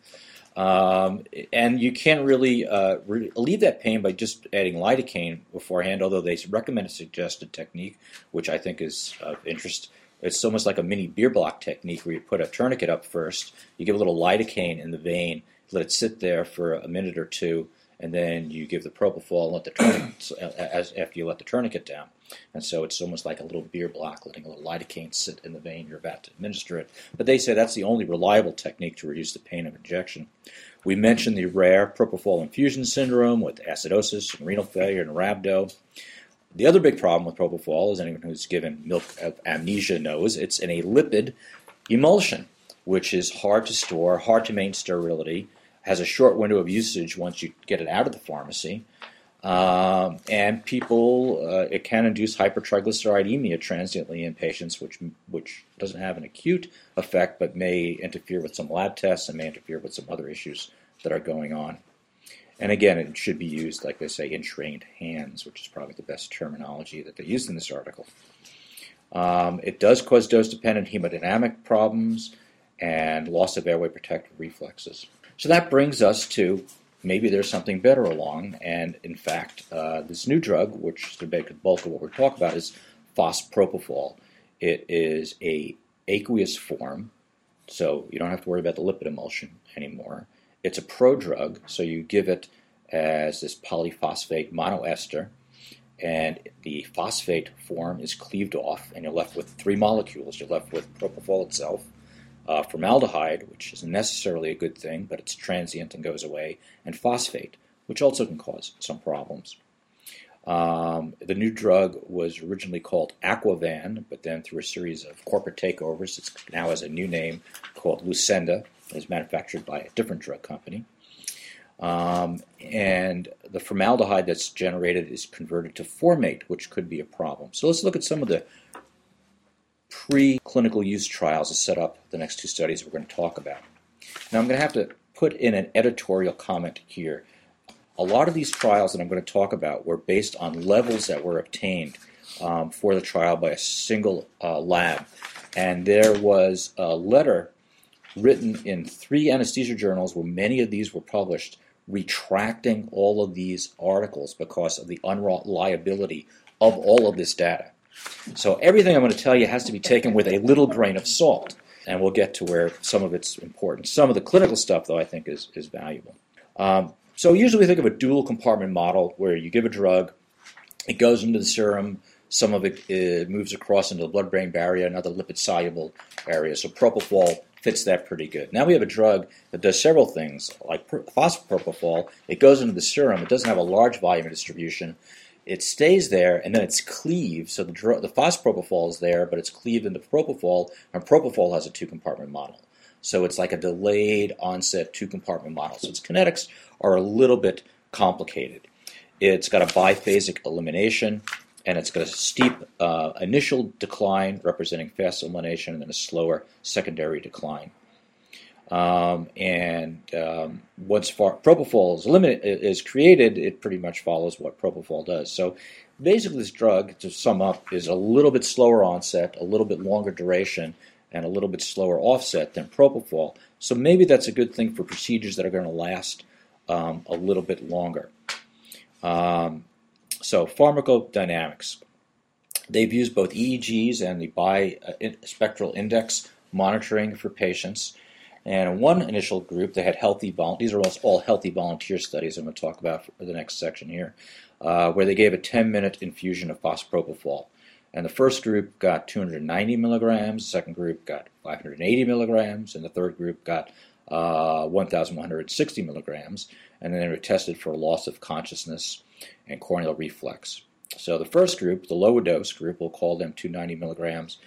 Um, and you can't really uh, relieve that pain by just adding lidocaine beforehand, although they recommend a suggested technique, which I think is of interest it's almost like a mini Bier block technique where you put a tourniquet up first, you give a little lidocaine in the vein, let it sit there for a minute or two, and then you give the propofol and let the tourniquet, as, after you let the tourniquet down. And so it's almost like a little Bier block, letting a little lidocaine sit in the vein you're about to administer it. But they say that's the only reliable technique to reduce the pain of injection. We mentioned the rare propofol infusion syndrome with acidosis and renal failure and rhabdo. The other big problem with propofol, as anyone who's given milk of amnesia knows, it's in a lipid emulsion, which is hard to store, hard to maintain sterility, has a short window of usage once you get it out of the pharmacy. Um, and people, uh, it can induce hypertriglyceridemia transiently in patients, which which doesn't have an acute effect, but may interfere with some lab tests and may interfere with some other issues that are going on. And again, it should be used, like they say, in trained hands, which is probably the best terminology that they used in this article. Um, it does cause dose dependent hemodynamic problems and loss of airway protective reflexes. So that brings us to maybe there's something better along. And in fact, uh, this new drug, which is the bulk of what we're talking about, is fospropofol. It is a aqueous form, so you don't have to worry about the lipid emulsion anymore. It's a prodrug, so you give it as this polyphosphate monoester, and the phosphate form is cleaved off, and you're left with three molecules. You're left with propofol itself, uh, formaldehyde, which isn't necessarily a good thing, but it's transient and goes away, and phosphate, which also can cause some problems. Um, the new drug was originally called Aquavan, but then through a series of corporate takeovers, it now has a new name called Lusedra. Is manufactured by a different drug company. Um, and the formaldehyde that's generated is converted to formate, which could be a problem. So let's look at some of the pre-clinical use trials to set up the next two studies we're going to talk about. Now I'm going to have to put in an editorial comment here. A lot of these trials that I'm going to talk about were based on levels that were obtained um, for the trial by a single uh, lab. And there was a letter written in three anesthesia journals where many of these were published retracting all of these articles because of the unreliability of all of this data. So everything I'm going to tell you has to be taken with a little grain of salt, and we'll get to where some of it's important. Some of the clinical stuff, though, I think is, is valuable. Um, so usually we think of a dual compartment model where you give a drug, it goes into the serum, some of it, it moves across into the blood-brain barrier, another lipid-soluble area. So propofol fits that pretty good. Now we have a drug that does several things, like phosphopropofol. It goes into the serum. It doesn't have a large volume of distribution. It stays there, and then it's cleaved. So the, the phosphopropofol is there, but it's cleaved into propofol, and propofol has a two-compartment model. So it's like a delayed onset two-compartment model. So its kinetics are a little bit complicated. It's got a biphasic elimination and it's got a steep uh, initial decline representing fast elimination and then a slower secondary decline. Um, and um, once far, propofol is, limit, is created, it pretty much follows what propofol does. So basically, this drug, to sum up, is a little bit slower onset, a little bit longer duration, and a little bit slower offset than propofol. So maybe that's a good thing for procedures that are going to last um, a little bit longer. Um, so pharmacodynamics. They've used both EEGs and the bispectral index monitoring for patients. And one initial group, they had healthy volunteers. These are almost all healthy volunteer studies I'm going to talk about for the next section here, uh, where they gave a 10-minute infusion of fospropofol. And the first group got 290 milligrams, the second group got 580 milligrams, and the third group got uh, 1,160 milligrams. And then they were tested for loss of consciousness and corneal reflex. So the first group, the lower dose group, we'll call them 290 milligrams,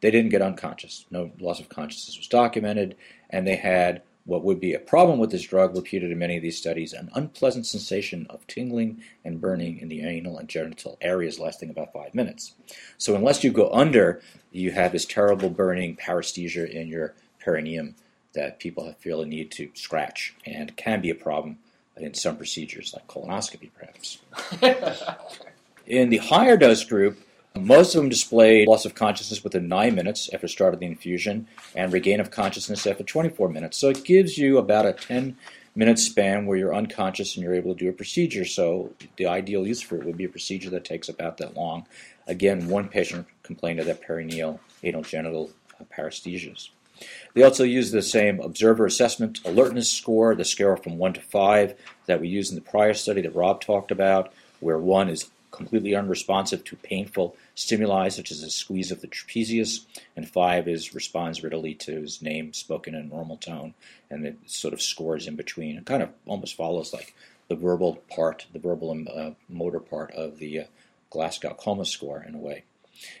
they didn't get unconscious. No loss of consciousness was documented, and they had what would be a problem with this drug, repeated in many of these studies, an unpleasant sensation of tingling and burning in the anal and genital areas lasting about five minutes. So unless you go under, you have this terrible burning paresthesia in your perineum that people feel a need to scratch and can be a problem in some procedures like colonoscopy, perhaps. in the higher dose group, most of them displayed loss of consciousness within 9 minutes after start of the infusion and regain of consciousness after 24 minutes. So it gives you about a 10 minute span where you're unconscious and you're able to do a procedure. So the ideal use for it would be a procedure that takes about that long. Again, one patient complained of that perineal anal genital paresthesias. They also use the same observer assessment alertness score, the scale from 1 to 5 that we used in the prior study that Rob talked about, where 1 is completely unresponsive to painful stimuli such as a squeeze of the trapezius, and 5 is responds readily to his name spoken in a normal tone, and it sort of scores in between. It kind of almost follows like the verbal part, the verbal and uh, motor part of the uh, Glasgow Coma score in a way.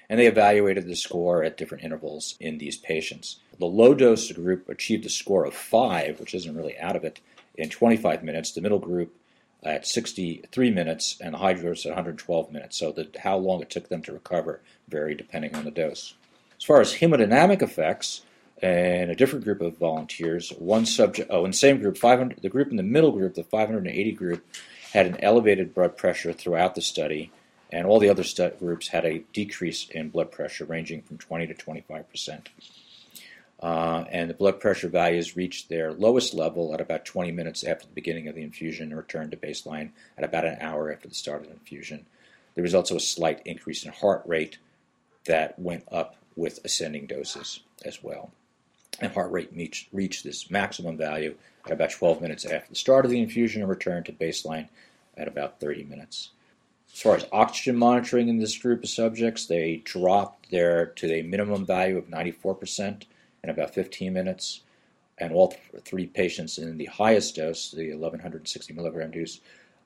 And they evaluated the score at different intervals in these patients. The low dose group achieved a score of 5, which isn't really out of it, in 25 minutes. The middle group at 63 minutes, and the high at 112 minutes. So the, how long it took them to recover varied depending on the dose. As far as hemodynamic effects, in a different group of volunteers, one subject, oh, in the same group, 500, the group in the middle group, the 580 group, had an elevated blood pressure throughout the study, and all the other stu- groups had a decrease in blood pressure ranging from 20 to 25 percent. Uh, and the blood pressure values reached their lowest level at about 20 minutes after the beginning of the infusion and returned to baseline at about an hour after the start of the infusion. There was also a slight increase in heart rate that went up with ascending doses as well. And heart rate reached, reached this maximum value at about 12 minutes after the start of the infusion and returned to baseline at about 30 minutes. As far as oxygen monitoring in this group of subjects, they dropped their to a minimum value of 94% in about 15 minutes. And all th- three patients in the highest dose, the 1160 milligram dose,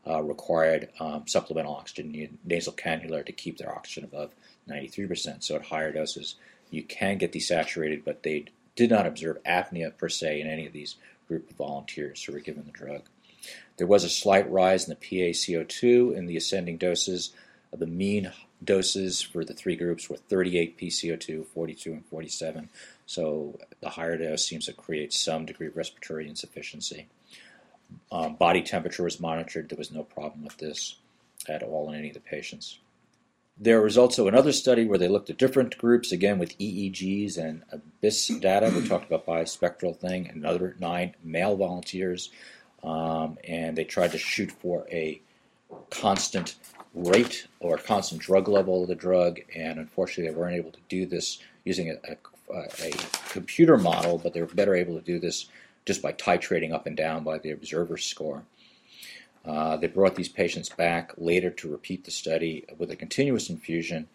uh, required um, supplemental oxygen nasal cannula to keep their oxygen above 93%. So at higher doses, you can get desaturated, but they did not observe apnea per se in any of these group of volunteers who were given the drug. There was a slight rise in the PaCO2 in the ascending doses. The mean doses for the three groups were 38 PCO2, 42, and 47. So the higher dose seems to create some degree of respiratory insufficiency. Um, body temperature was monitored. There was no problem with this at all in any of the patients. There was also another study where they looked at different groups, again with EEGs and ABIS data. We talked about bispectral thing, another nine male volunteers, um, and they tried to shoot for a constant rate or constant drug level of the drug, and unfortunately, they weren't able to do this using a, a, a computer model, but they were better able to do this just by titrating up and down by the observer score. Uh, they brought these patients back later to repeat the study with a continuous infusion,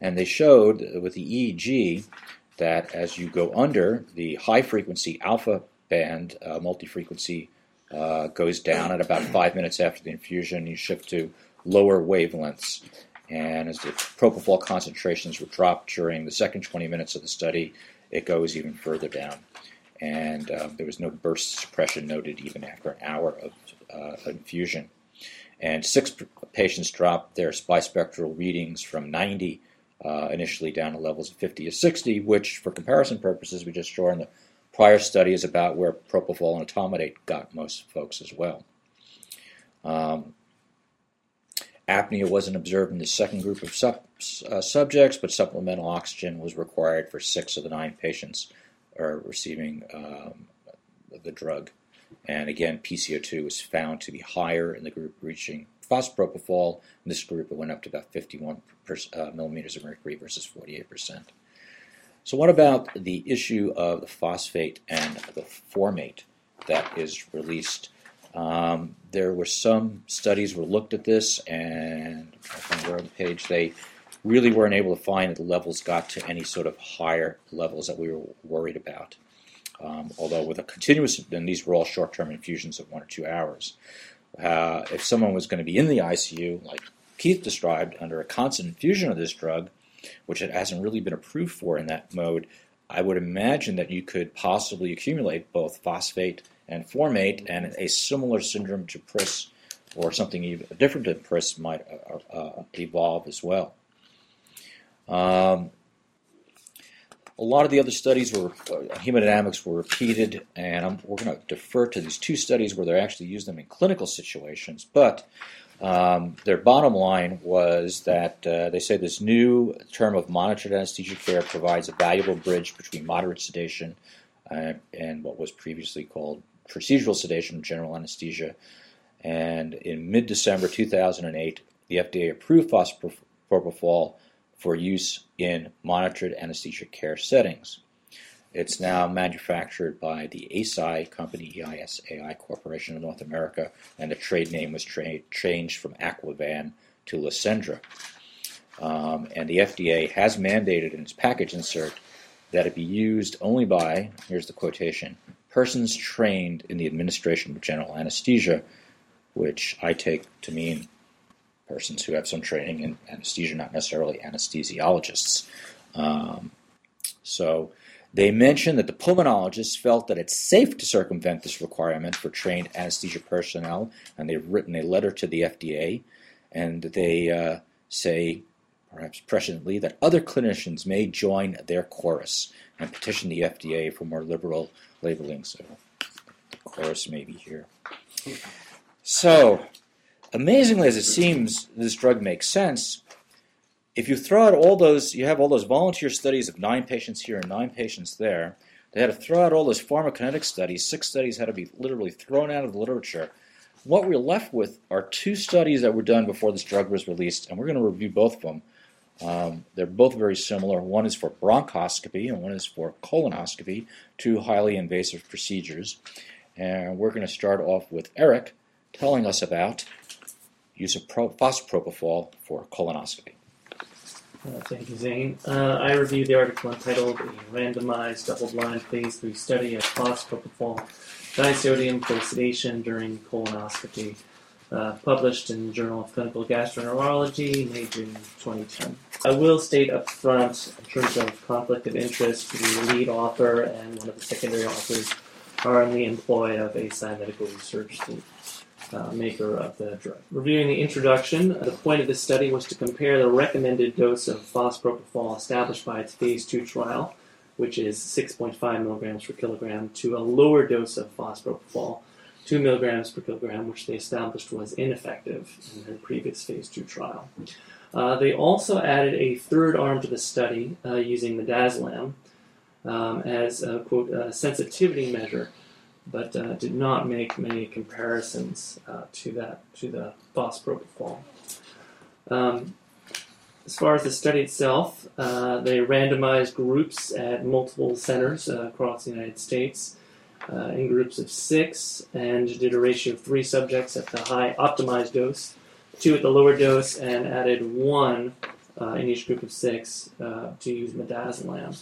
and they showed with the EEG that as you go under the high frequency alpha band, uh, multi frequency uh, goes down at about five minutes after the infusion. You shift to lower wavelengths. And as the propofol concentrations were dropped during the second 20 minutes of the study, it goes even further down. And uh, there was no burst suppression noted even after an hour of uh, infusion. And six patients dropped their bispectral readings from 90 uh, initially down to levels of 50 to 60, which, for comparison purposes, we just saw in the prior study is about where propofol and etomidate got most folks as well. Um, apnea wasn't observed in the second group of sub, uh, subjects, but supplemental oxygen was required for six of the nine patients are receiving um, the drug. And again, PCO2 was found to be higher in the group reaching phosphopropofol. In this group, it went up to about 51 per, uh, millimeters of mercury versus 48 percent. So, what about the issue of the phosphate and the formate that is released? Um, there were some studies were looked at this, and on the page they really weren't able to find that the levels got to any sort of higher levels that we were worried about. Um, although with a continuous, then these were all short-term infusions of one or two hours. Uh, if someone was going to be in the ICU, like Keith described, under a constant infusion of this drug, which it hasn't really been approved for in that mode, I would imagine that you could possibly accumulate both phosphate and formate, and a similar syndrome to PRIS or something even different than PRIS might uh, uh, evolve as well. Um, a lot of the other studies were uh, hemodynamics were repeated, and I'm, we're going to defer to these two studies where they actually used them in clinical situations. But um, their bottom line was that uh, they say this new term of monitored anesthesia care provides a valuable bridge between moderate sedation uh, and what was previously called procedural sedation, general anesthesia. And in mid December 2008, the FDA approved phosphopropofol for use in monitored anesthesia care settings. It's now manufactured by the Eisai company, EISAI Corporation of North America, and the trade name was tra- changed from Aquavan to Lusedra. Um, and the FDA has mandated in its package insert that it be used only by, here's the quotation, persons trained in the administration of general anesthesia, which I take to mean persons who have some training in anesthesia, not necessarily anesthesiologists. Um, so they mentioned that the pulmonologists felt that it's safe to circumvent this requirement for trained anesthesia personnel, and they've written a letter to the FDA, and they uh, say, perhaps presciently, that other clinicians may join their chorus and petition the FDA for more liberal labeling. So the chorus may be here. So, amazingly as it seems, this drug makes sense if you throw out all those, you have all those volunteer studies of nine patients here and nine patients there. They had to throw out all those pharmacokinetic studies. Six studies had to be literally thrown out of the literature. What we're left with are two studies that were done before this drug was released, and we're going to review both of them. Um, they're both very similar. One is for bronchoscopy and one is for colonoscopy, two highly invasive procedures. And we're going to start off with Eric telling us about use of pro- phosphopropofol for colonoscopy. Uh, thank you, Zane. Uh, I reviewed the article entitled A Randomized Double-Blind Phase 3 Study of Phosphopropofol Disodium for Sedation During Colonoscopy, uh, published in the Journal of Clinical Gastroenterology, May, June 2010. I will state up front, in terms of conflict of interest, the lead author and one of the secondary authors are in the employ of Eisai Medical Research, the uh, maker of the drug. Reviewing the introduction, the point of this study was to compare the recommended dose of phosphopropofol established by its phase 2 trial, which is 6.5 milligrams per kilogram, to a lower dose of phosphopropofol, 2 milligrams per kilogram, which they established was ineffective in their previous phase 2 trial. Uh, they also added a third arm to the study uh, using midazolam um, as a quote a sensitivity measure but uh, did not make many comparisons uh, to that to the phosphopropofol. Um, as far as the study itself, uh, they randomized groups at multiple centers uh, across the United States uh, in groups of six and did a ratio of three subjects at the high optimized dose, two at the lower dose, and added one uh, in each group of six to use midazolam.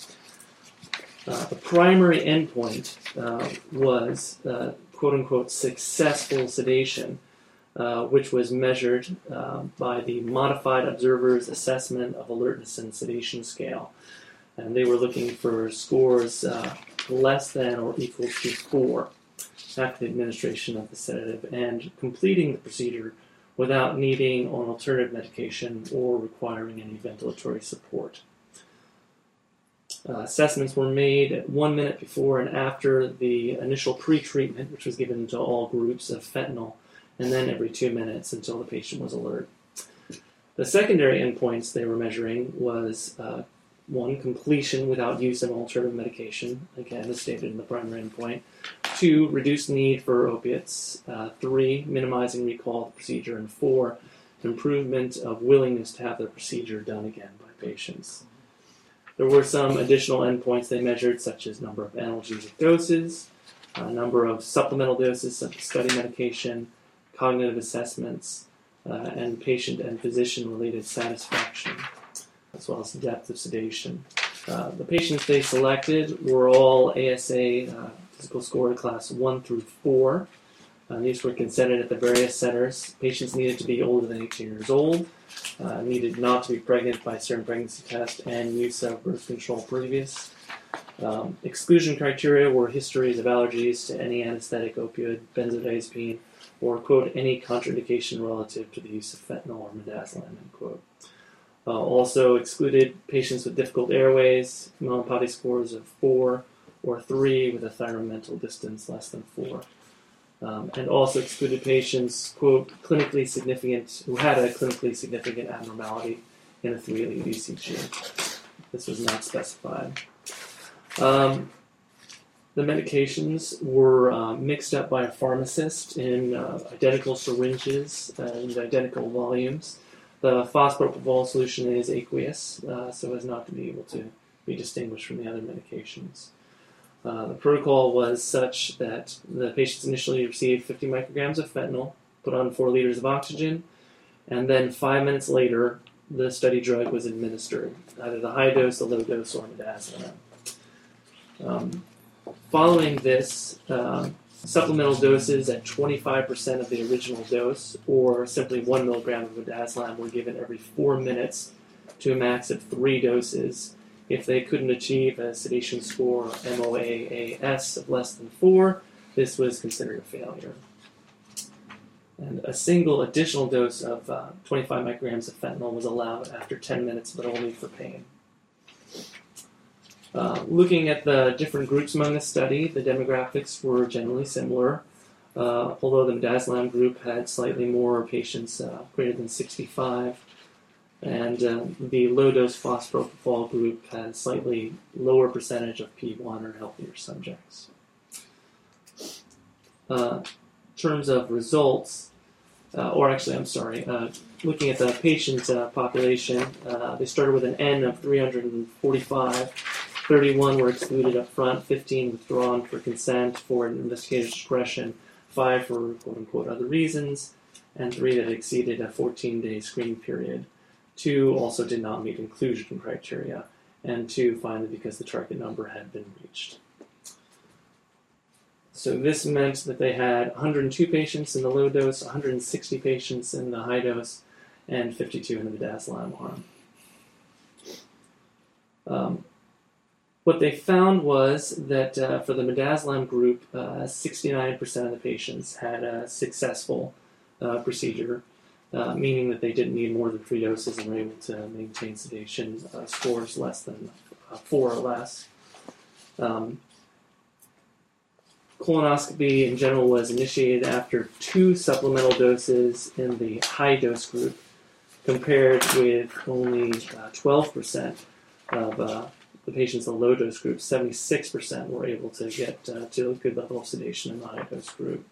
Uh, the primary endpoint uh, was uh, quote unquote successful sedation, uh, which was measured uh, by the Modified Observer's Assessment of Alertness and Sedation Scale. And they were looking for scores less than or equal to four after the administration of the sedative and completing the procedure without needing an alternative medication or requiring any ventilatory support. Uh, assessments were made one minute before and after the initial pre-treatment, which was given to all groups of fentanyl, and then every two minutes until the patient was alert. The secondary endpoints they were measuring was uh, one, completion without use of alternative medication, again, as stated in the primary endpoint. Two, reduced need for opiates. Uh, three, minimizing recall of the procedure. And four, improvement of willingness to have the procedure done again by patients. There were some additional endpoints they measured, such as number of analgesic doses, uh, number of supplemental doses such as study medication, cognitive assessments, uh, and patient and physician related satisfaction, as well as depth of sedation. Uh, the patients they selected were all ASA uh, physical score class 1 through 4. Uh, these were consented at the various centers. Patients needed to be older than 18 years old uh, needed not to be pregnant by certain pregnancy test and use of birth control previous. Um, exclusion criteria were histories of allergies to any anesthetic, opioid, benzodiazepine, or quote any contraindication relative to the use of fentanyl or midazolam. End quote. Uh, also excluded patients with difficult airways, Mallampati scores of four or three with a thyromental distance less than four um, and also excluded patients, quote, clinically significant, who had a clinically significant abnormality in a 3 lead ECG. This was not specified. Um, the medications were uh, mixed up by a pharmacist in uh, identical syringes and identical volumes. The phosphopropofol solution is aqueous, uh, so as not to be able to be distinguished from the other medications. Uh, the protocol was such that the patients initially received 50 micrograms of fentanyl, put on 4 liters of oxygen, and then five minutes later, the study drug was administered, either the high dose, the low dose, or midazolam. Um, following this, uh, supplemental doses at 25% of the original dose, or simply 1 milligram of midazolam, were given every 4 minutes to a max of 3 doses if they couldn't achieve a sedation score MOAAS of less than 4, this was considered a failure. And a single additional dose of uh, 25 micrograms of fentanyl was allowed after 10 minutes, but only for pain. Uh, looking at the different groups among the study, the demographics were generally similar, uh, although the midazolam group had slightly more patients uh, greater than 65 and um, the low dose phosphopropofol group had slightly lower percentage of P1 or healthier subjects. Uh, in terms of results, uh, or actually, I'm sorry, uh, looking at the patient uh, population, uh, they started with an N of 345. 31 were excluded up front, 15 withdrawn for consent for investigator's discretion, 5 for quote unquote other reasons, and 3 that exceeded a 14 day screening period. 2 also did not meet inclusion criteria, and 2 finally because the target number had been reached. So this meant that they had 102 patients in the low dose, 160 patients in the high dose, and 52 in the midazolam arm. Um, what they found was that uh, for the midazolam group, uh, 69% of the patients had a successful uh, procedure, uh, meaning that they didn't need more than three doses and were able to maintain sedation uh, scores less than uh, four or less. Um, colonoscopy in general was initiated after two supplemental doses in the high dose group, compared with only uh, 12% of uh, the patients in the low dose group. 76% were able to get uh, to a good level of sedation in the high dose group.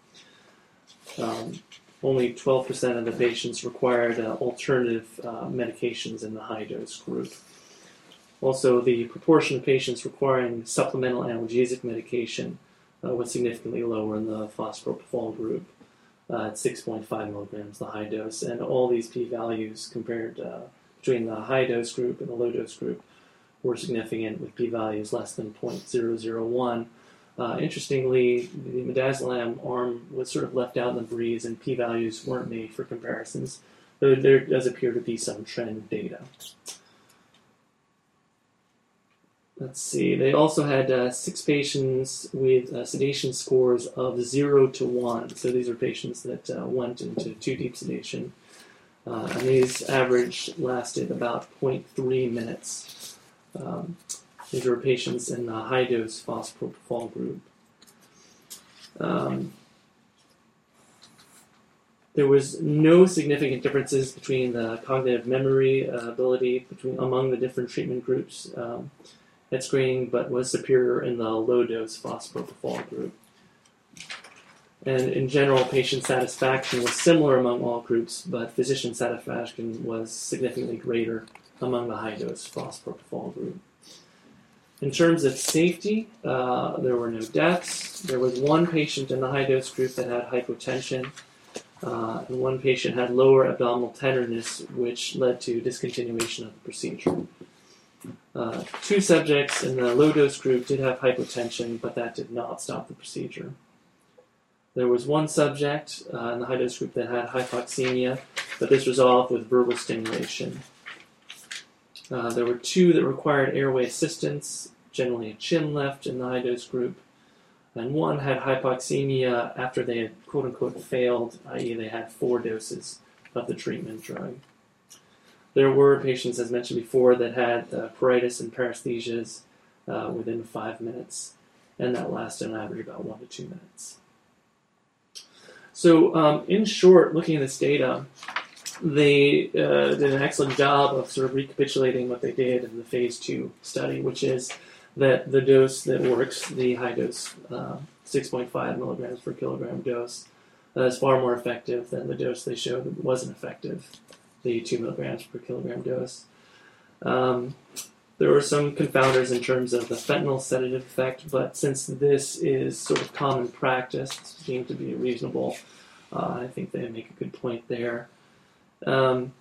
Um, only 12% of the patients required uh, alternative uh, medications in the high dose group. Also, the proportion of patients requiring supplemental analgesic medication uh, was significantly lower in the phosphopropofol group uh, at 6.5 milligrams, the high dose, and all these p-values compared uh, between the high dose group and the low dose group were significant with p-values less than 0.001. Uh, interestingly, the midazolam arm was sort of left out in the breeze, and p-values weren't made for comparisons, though there does appear to be some trend data. Let's see. They also had uh, six patients with uh, sedation scores of zero to one. So these are patients that uh, went into too deep sedation. Uh, and these average lasted about 0.3 minutes. Um, these were patients in the high dose phosphopropofol group. Um, there was no significant differences between the cognitive memory uh, ability between among the different treatment groups. Um, at screening, but was superior in the low dose phosphopropofol group. And in general, patient satisfaction was similar among all groups, but physician satisfaction was significantly greater among the high dose phosphopropofol group. In terms of safety, uh, there were no deaths. There was one patient in the high dose group that had hypotension, uh, and one patient had lower abdominal tenderness, which led to discontinuation of the procedure. Uh, two subjects in the low dose group did have hypotension, but that did not stop the procedure. There was one subject uh, in the high dose group that had hypoxemia, but this resolved with verbal stimulation. Uh, there were two that required airway assistance, generally a chin lift in the high dose group, and one had hypoxemia after they had quote unquote failed, i.e., they had four doses of the treatment drug. There were patients, as mentioned before, that had uh, pruritus and paresthesias uh, within five minutes, and that lasted on average about one to two minutes. So, um, in short, looking at this data, they uh, did an excellent job of sort of recapitulating what they did in the phase two study, which is that the dose that works, the high dose, uh, 6.5 milligrams per kilogram dose, uh, is far more effective than the dose they showed that wasn't effective the 2 milligrams per kilogram dose. Um, there were some confounders in terms of the fentanyl sedative effect, but since this is sort of common practice, it's deemed to be reasonable, uh, I think they make a good point there. Um,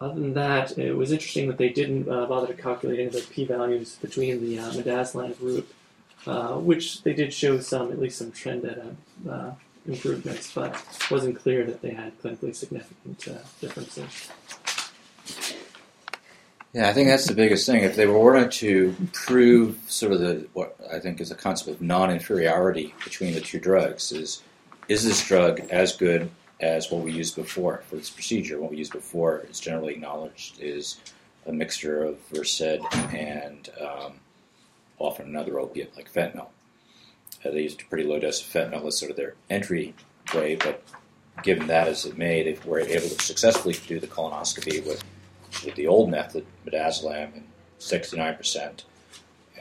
other than that, it was interesting that they didn't uh, bother to calculate any of the p-values between the uh, midazolam group, uh, which they did show some, at least some trend data uh, improvements, but it wasn't clear that they had clinically significant uh, differences. Yeah, I think that's the biggest thing. If they were wanting to prove sort of the what I think is a concept of non-inferiority between the two drugs, is is this drug as good as what we used before for this procedure? What we used before is generally acknowledged is a mixture of Versed and um, often another opiate like fentanyl. Uh, they used a pretty low dose of fentanyl as sort of their entry way, but given that as it may, they were able to successfully do the colonoscopy with, with the old method, midazolam, and 69%,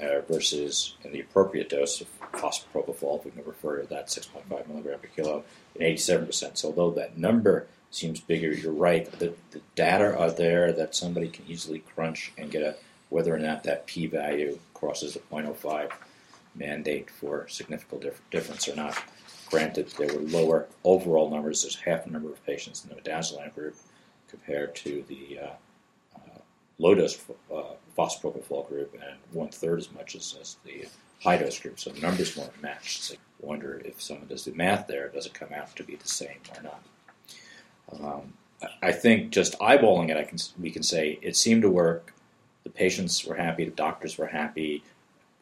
uh, versus in the appropriate dose of phosphopropofol, if we can refer to that 6.5 milligram per kilo, in 87%. So although that number seems bigger, you're right. The, the data are there that somebody can easily crunch and get a whether or not that p-value crosses the 0.05 mandate for significant dif- difference or not. Granted, there were lower overall numbers. There's half the number of patients in the midazolam group compared to the uh, uh, low dose uh, group, and one third as much as, as the high dose group. So the numbers weren't matched. So wonder if someone does the math there, does it come out to be the same or not? Um, I think just eyeballing it, I can we can say it seemed to work. The patients were happy, the doctors were happy.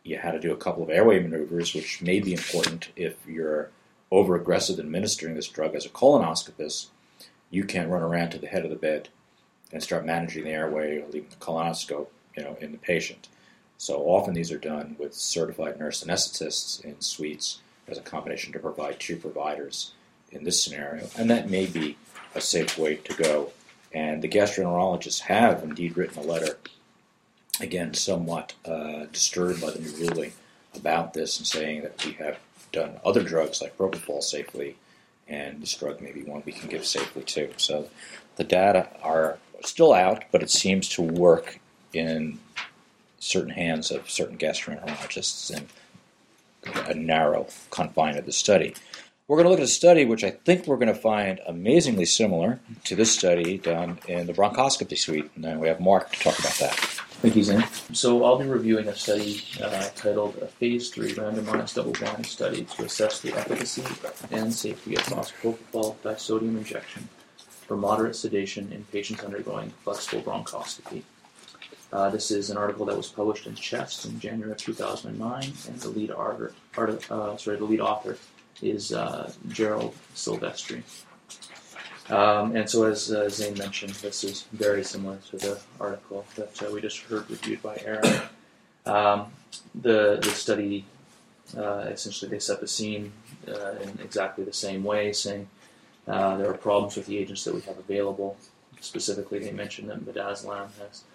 You had to do a couple of airway maneuvers, which may be important if you're over aggressive in administering this drug as a colonoscopist. You can't run around to the head of the bed and start managing the airway or leaving the colonoscope, you know, in the patient. So often these are done with certified nurse anesthetists in suites as a combination to provide two providers in this scenario, and that may be a safe way to go. And the gastroenterologists have indeed written a letter, again, somewhat uh, disturbed by the new ruling about this and saying that we have done other drugs like propofol safely, and this drug may be one we can give safely too. So the data are still out, but it seems to work in certain hands of certain gastroenterologists in a narrow confine of the study. We're going to look at a study which I think we're going to find amazingly similar to this study done in the bronchoscopy suite. And then we have Mark to talk about that. Thank you, Zane. So I'll be reviewing a study uh, titled a Phase 3 Randomized Double-Blind Study to Assess the Efficacy and Safety of Phosphopropofol Disodium Injection for Moderate Sedation in Patients Undergoing Flexible Bronchoscopy. Uh, this is an article that was published in Chest in January of 2009, and the lead, art, uh, sorry, the lead author is uh, Gerald Silvestri. Um, and so, as uh, Zane mentioned, this is very similar to the article that uh, we just heard reviewed by Aaron. Um, the, the study uh, essentially they set the scene in exactly the same way, saying there are problems with the agents that we have available. Specifically, they mentioned that midazolam has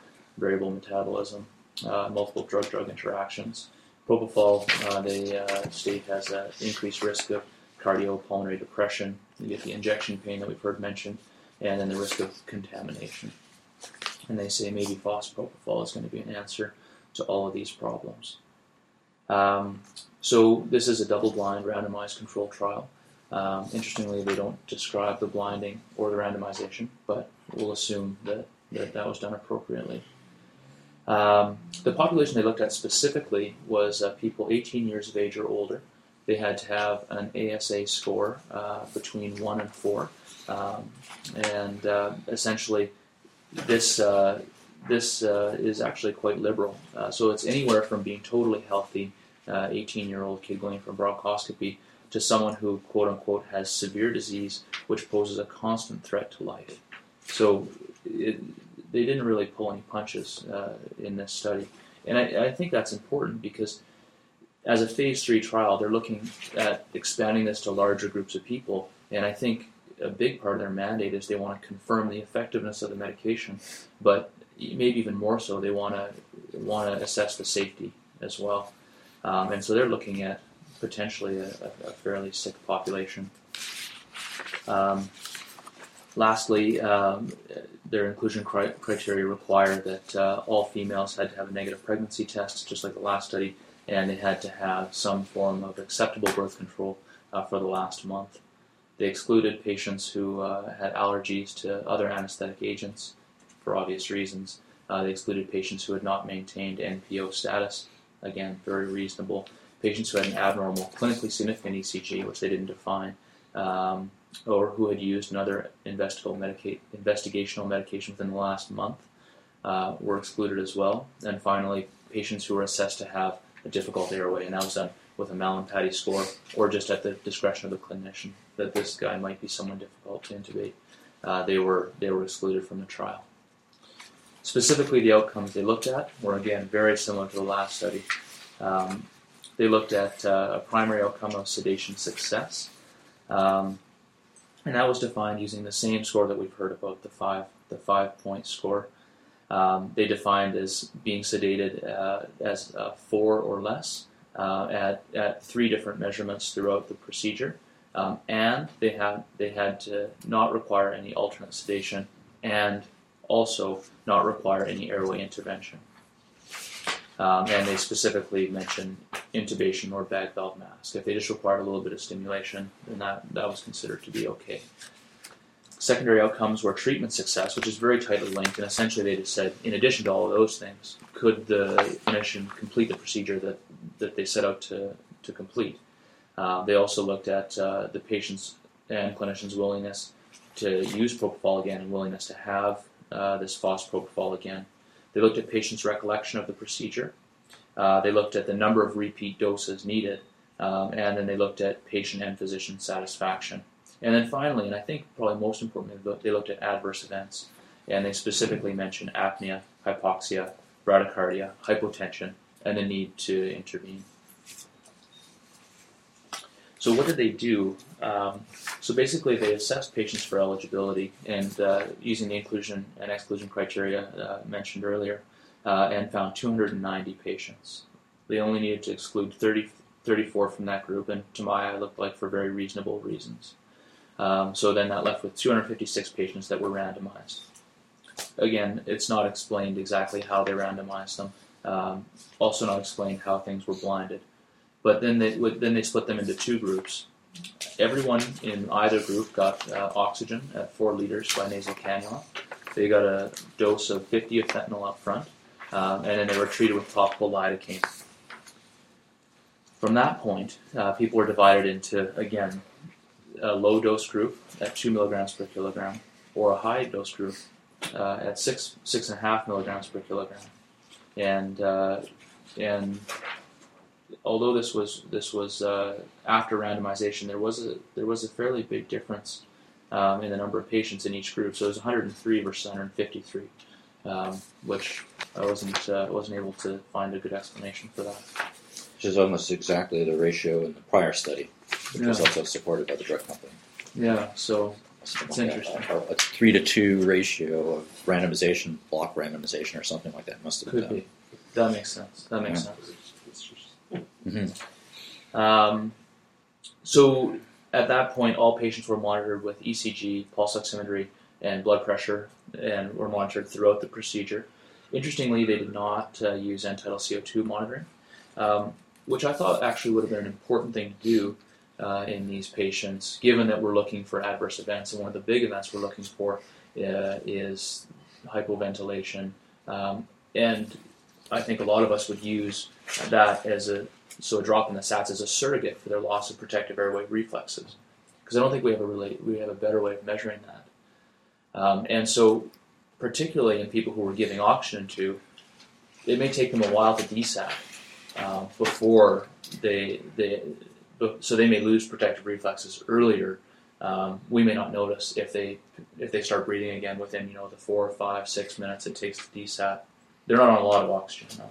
variable metabolism, multiple drug-drug interactions, Propofol, uh, they uh, state has an increased risk of cardiopulmonary depression. You get the injection pain that we've heard mentioned, and then the risk of contamination. And they say maybe phosphopropofol is going to be an answer to all of these problems. Um, so this is a double-blind, randomized control trial. Um, interestingly, they don't describe the blinding or the randomization, but we'll assume that that, that was done appropriately. Um, the population they looked at specifically was uh, people 18 years of age or older. They had to have an ASA score uh, between 1 and 4. Um, and uh, essentially, this, uh, this uh, is actually quite liberal. Uh, so it's anywhere from being totally healthy, 18 year old kid going for bronchoscopy, to someone who, quote unquote, has severe disease which poses a constant threat to life. So it, they didn't really pull any punches uh, in this study, and I, I, think that's important because as a phase three trial, they're looking at expanding this to larger groups of people, and I think a big part of their mandate is they want to confirm the effectiveness of the medication, but maybe even more so, they want to want to assess the safety as well, um, and so they're looking at potentially a, a fairly sick population. Um, lastly, um, their inclusion criteria require that uh, all females had to have a negative pregnancy test, just like the last study, and they had to have some form of acceptable birth control uh, for the last month. They excluded patients who uh, had allergies to other anesthetic agents for obvious reasons. Uh, they excluded patients who had not maintained NPO status, again, very reasonable. Patients who had an abnormal, clinically significant ECG, which they didn't define. Um, or who had used another investigational, medica- investigational medication within the last month uh, were excluded as well. And finally, patients who were assessed to have a difficult airway, and that was done with a Mallampati score or just at the discretion of the clinician that this guy might be someone difficult to intubate. Uh, they were they were excluded from the trial. Specifically, the outcomes they looked at were again very similar to the last study. Um, they looked at uh, a primary outcome of sedation success. Um, and that was defined using the same score that we've heard about the five the five point score. Um, they defined as being sedated uh, as uh, four or less uh, at, at three different measurements throughout the procedure. Um, and they had they had to not require any alternate sedation and also not require any airway intervention. Um, and they specifically mentioned intubation or bag valve mask. If they just required a little bit of stimulation, then that, that was considered to be okay. Secondary outcomes were treatment success, which is very tightly linked, and essentially they just said, in addition to all of those things, could the clinician complete the procedure that, that they set out to, to complete? Uh, they also looked at uh, the patient's and clinician's willingness to use propofol again and willingness to have uh, this phosphopropofol again. They looked at patients' recollection of the procedure. Uh, they looked at the number of repeat doses needed, um, and then they looked at patient and physician satisfaction. And then finally, and I think probably most importantly, they looked at adverse events, and they specifically mentioned apnea, hypoxia, bradycardia, hypotension, and the need to intervene. So what did they do? Um, so basically, they assessed patients for eligibility and uh, using the inclusion and exclusion criteria uh, mentioned earlier, uh, and found 290 patients. They only needed to exclude 30, 34 from that group, and to my eye, looked like for very reasonable reasons. Um, so then that left with 256 patients that were randomized. Again, it's not explained exactly how they randomized them. Um, also, not explained how things were blinded. But then they would, then they split them into two groups. Everyone in either group got uh, oxygen at four liters by nasal cannula. They got a dose of 50 of fentanyl up front, um, and then they were treated with topical lidocaine. From that point, uh, people were divided into again a low dose group at two milligrams per kilogram, or a high dose group uh, at six six and a half milligrams per kilogram, and uh, and although this was this was uh, after randomization, there was a there was a fairly big difference um, in the number of patients in each group. So it was 103 versus 153, um, which I wasn't uh, wasn't able to find a good explanation for that. Which is almost exactly the ratio in the prior study, which was also supported by the drug company. Yeah, so Something It's like interesting. A, a three to two ratio of randomization, block randomization, or something like that must have been could done. be. That makes sense. That makes Yeah. sense. Mhm. Um, so at that point, all patients were monitored with ECG, pulse oximetry, and blood pressure, and were monitored throughout the procedure. Interestingly, they did not uh, use end-tidal CO2 monitoring, um, which I thought actually would have been an important thing to do uh, in these patients, given that we're looking for adverse events. And one of the big events we're looking for uh, is hypoventilation. Um, and I think a lot of us would use that as a so a drop in the SATs is a surrogate for their loss of protective airway reflexes, because I don't think we have a really we have a better way of measuring that. Um, and so, particularly in people who we're giving oxygen to, it may take them a while to desat um, before they they so they may lose protective reflexes earlier. Um, we may not notice if they if they start breathing again within you know the four, five, six minutes it takes to desat. They're not on a lot of oxygen. No.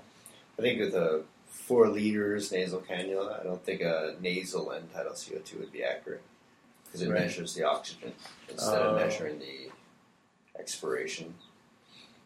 I think a four liters nasal cannula, I don't think a nasal end tidal CO2 would be accurate because it Right. measures the oxygen instead Oh. of measuring the expiration.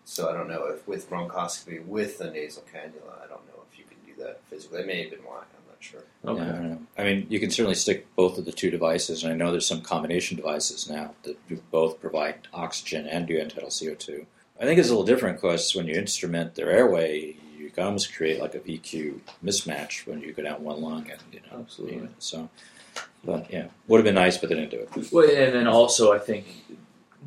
So I don't know if with bronchoscopy with a nasal cannula, I don't know if you can do that physically. It may have been why. I'm not sure. Okay. Yeah, I don't know. I mean, you can certainly stick both of the two devices, and I know there's some combination devices now that do both provide oxygen and do end-tidal CO2. I think it's a little different because when you instrument their airway, you can almost create like a VQ mismatch when you go down one lung, and you know, Absolutely. you know, so. But yeah, would have been nice, but they didn't do it. Well, and then also, I think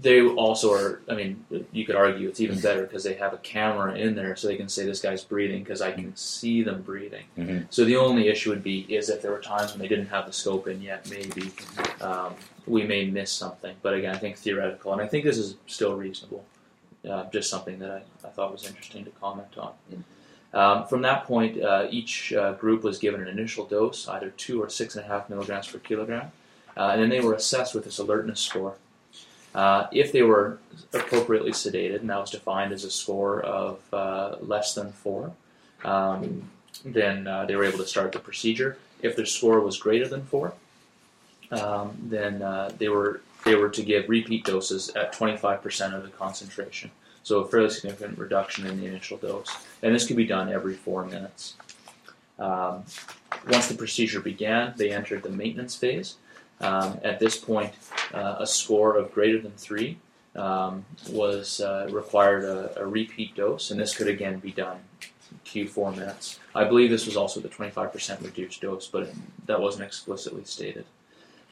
they also are. I mean, you could argue it's even better because they have a camera in there, so they can say this guy's breathing because I can see them breathing. Mhm. So the only issue would be is if there were times when they didn't have the scope in yet, maybe um, we may miss something. But again, I think theoretical, and I think this is still reasonable. Uh, just something that I, I thought was interesting to comment on. Um, from that point, uh, each uh, group was given an initial dose, either two or six and a half milligrams per kilogram, uh, and then they were assessed with this alertness score. Uh, if they were appropriately sedated, and that was defined as a score of uh, less than four, um, then uh, they were able to start the procedure. If their score was greater than four, um, then they were they were to give repeat doses at 25% of the concentration. So a fairly significant reduction in the initial dose. And this could be done every four minutes. Um, once the procedure began, they entered the maintenance phase. Um, at this point, uh, a score of greater than three um, was uh, required a, a, repeat dose, and this could again be done Q4 minutes. I believe this was also the 25% reduced dose, but that wasn't explicitly stated.